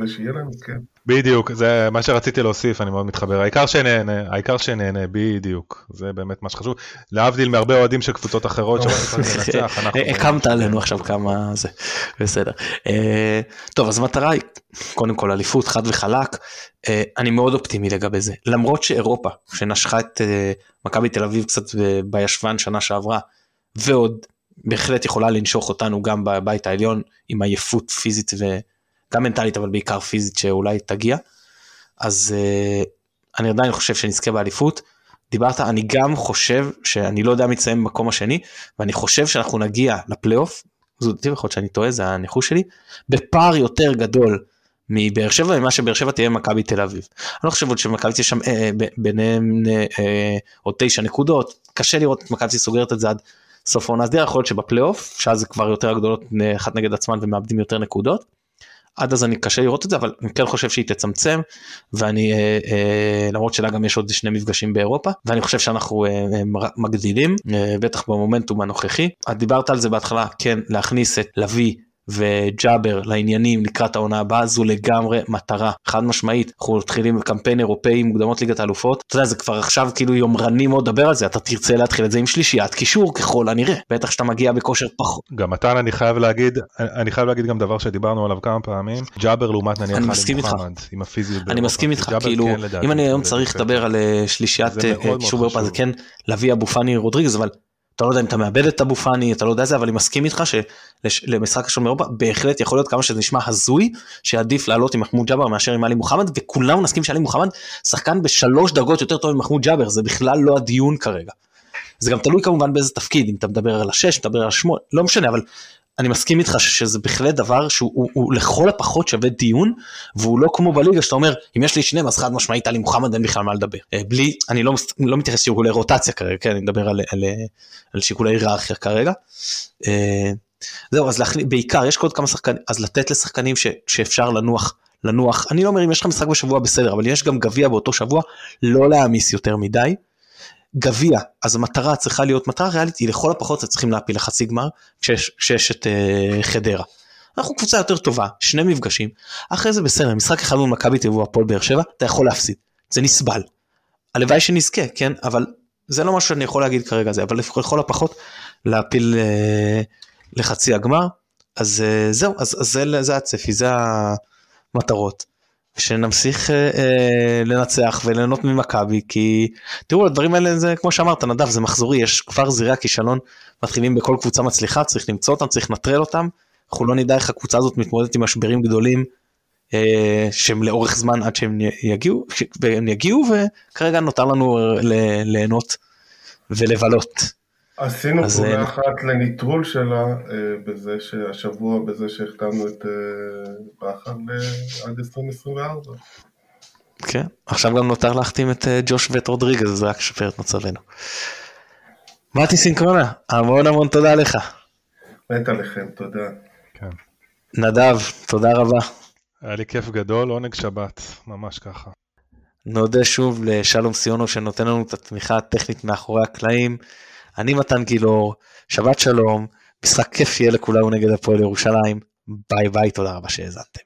Speaker 3: ושיהיה לנו, כן.
Speaker 2: בדיוק, זה מה שרציתי להוסיף, אני מאוד מתחבר. העיקר שנהנה, העיקר שנהנה, בדיוק. זה באמת מה שחשוב. להבדיל מהרבה אוהדים של קבוצות אחרות לנצח, אנחנו...
Speaker 1: הקמת עלינו עכשיו כמה זה, בסדר. אה, טוב, אז המטרה היא, קודם כל אליפות, חד וחלק. אה, אני מאוד אופטימי לגבי זה. למרות שאירופה, שנשכה את אה, מכבי תל אביב קצת בישבן שנה שעברה, ועוד בהחלט יכולה לנשוך אותנו גם בבית העליון, עם עייפות פיזית וגם מנטלית, אבל בעיקר פיזית שאולי תגיע. אז אה, אני עדיין חושב שנזכה באליפות. דיברת, אני גם חושב שאני לא יודע מי יסיים במקום השני, ואני חושב שאנחנו נגיע לפלייאוף, זו דעתי יכול להיות שאני טועה, זה הניחוש שלי, בפער יותר גדול מבאר שבע, ממה שבאר שבע תהיה מכבי תל אביב. אני לא חושב עוד שמכבי תהיה שם אה, ב- ביניהם אה, אה, עוד תשע נקודות, קשה לראות את מכבי סוגרת את זה עד סוף העונה הסדירה, יכול להיות שבפלייאוף, שאז זה כבר יותר הגדולות אה, אחת נגד עצמן ומאבדים יותר נקודות. עד אז אני קשה לראות את זה, אבל אני כן חושב שהיא תצמצם, ואני, אה, אה, למרות שלה גם יש עוד שני מפגשים באירופה, ואני חושב שאנחנו אה, אה, מגדילים, אה, בטח במומנטום הנוכחי. את דיברת על זה בהתחלה, כן, להכניס את לביא. וג'אבר לעניינים לקראת העונה הבאה זו לגמרי מטרה חד משמעית אנחנו מתחילים קמפיין אירופאי מוקדמות ליגת האלופות אתה יודע זה כבר עכשיו כאילו יומרני מאוד לדבר על זה אתה תרצה להתחיל את זה עם שלישיית קישור ככל הנראה בטח שאתה מגיע בכושר פחות
Speaker 2: גם מתן אני חייב להגיד, אני חייב להגיד גם דבר שדיברנו עליו כמה פעמים, ג'אבר לעומת נניח
Speaker 1: אני מסכים איתך.
Speaker 2: עם הפיזיות
Speaker 1: אני. מסכים איתך, כאילו,
Speaker 2: כן, לדעתי,
Speaker 1: אם אני היום צריך. לדבר על אה, שלישיית אה, קישור באירופה. זה כן להביא אבו פאני רודריגז, אבל אתה לא יודע אם אתה מאבד את אבו פאני, אתה לא יודע זה, אבל אני מסכים איתך שלמשחק ראשון באירופה, בהחלט יכול להיות כמה שזה נשמע הזוי, שעדיף לעלות עם מחמוד ג'אבר מאשר עם עלי מוחמד, וכולנו נסכים שעלי מוחמד שחקן בשלוש דרגות יותר טוב ממחמוד ג'אבר, זה בכלל לא הדיון כרגע. זה גם תלוי כמובן באיזה תפקיד, אם אתה מדבר על השש, מדבר על השמונה, לא משנה, אבל אני מסכים איתך שזה בהחלט דבר שהוא הוא, הוא לכל הפחות שווה דיון, והוא לא כמו בליגה שאתה אומר, אם יש לי שניהם אז חד משמעית עלי מוחמד אין בכלל מה לדבר. אה, בלי, אני לא, לא מתייחס לשיקולי רוטציה כרגע, כן, אני מדבר על, על, על שיקולי היררכיה כרגע. אה, זהו, אז להחליט, בעיקר יש עוד כמה שחקנים, אז לתת לשחקנים ש, שאפשר לנוח. לנוח, אני לא אומר אם יש לך משחק בשבוע בסדר, אבל יש גם גביע באותו שבוע, לא להעמיס יותר מדי. גביע, אז המטרה צריכה להיות, מטרה ריאלית היא לכל הפחות צריכים להפיל לחצי גמר כשיש, כשיש את uh, חדרה. אנחנו קבוצה יותר טובה, שני מפגשים, אחרי זה בסדר, משחק אחד מול מכבי תל אביב והפועל באר שבע, אתה יכול להפסיד, זה נסבל. הלוואי שנזכה, כן, אבל זה לא משהו שאני יכול להגיד כרגע זה, אבל לכל הפחות להפיל uh, לחצי הגמר, אז uh, זהו, אז, אז זה, זה הצפי, זה המטרות. שנמשיך אה, אה, לנצח וליהנות ממכבי כי תראו הדברים האלה זה כמו שאמרת נדב זה מחזורי יש כבר זירי הכישלון מתחילים בכל קבוצה מצליחה צריך למצוא אותם צריך לנטרל אותם אנחנו לא נדע איך הקבוצה הזאת מתמודדת עם משברים גדולים אה, שהם לאורך זמן עד שהם יגיעו והם יגיעו וכרגע נותר לנו ל- ליהנות ולבלות.
Speaker 3: עשינו
Speaker 1: אז,
Speaker 3: פעולה אחת לניטרול שלה אה, בזה שהשבוע, בזה שהחתמנו את אה, בכר עד 2024.
Speaker 1: כן עכשיו גם נותר להחתים את אה, ג'וש ואת רודריגז זה רק ישפר את מצבנו. מתי סינקרונה המון המון תודה לך.
Speaker 3: מת עליכם, תודה.
Speaker 2: כן.
Speaker 1: נדב, תודה רבה.
Speaker 2: היה לי כיף גדול, עונג שבת, ממש ככה.
Speaker 1: נודה שוב לשלום סיונו שנותן לנו את התמיכה הטכנית מאחורי הקלעים. אני מתן גילאור, שבת שלום, משחק כיף יהיה לכולנו נגד הפועל ירושלים. ביי ביי, תודה רבה שהאזנתם.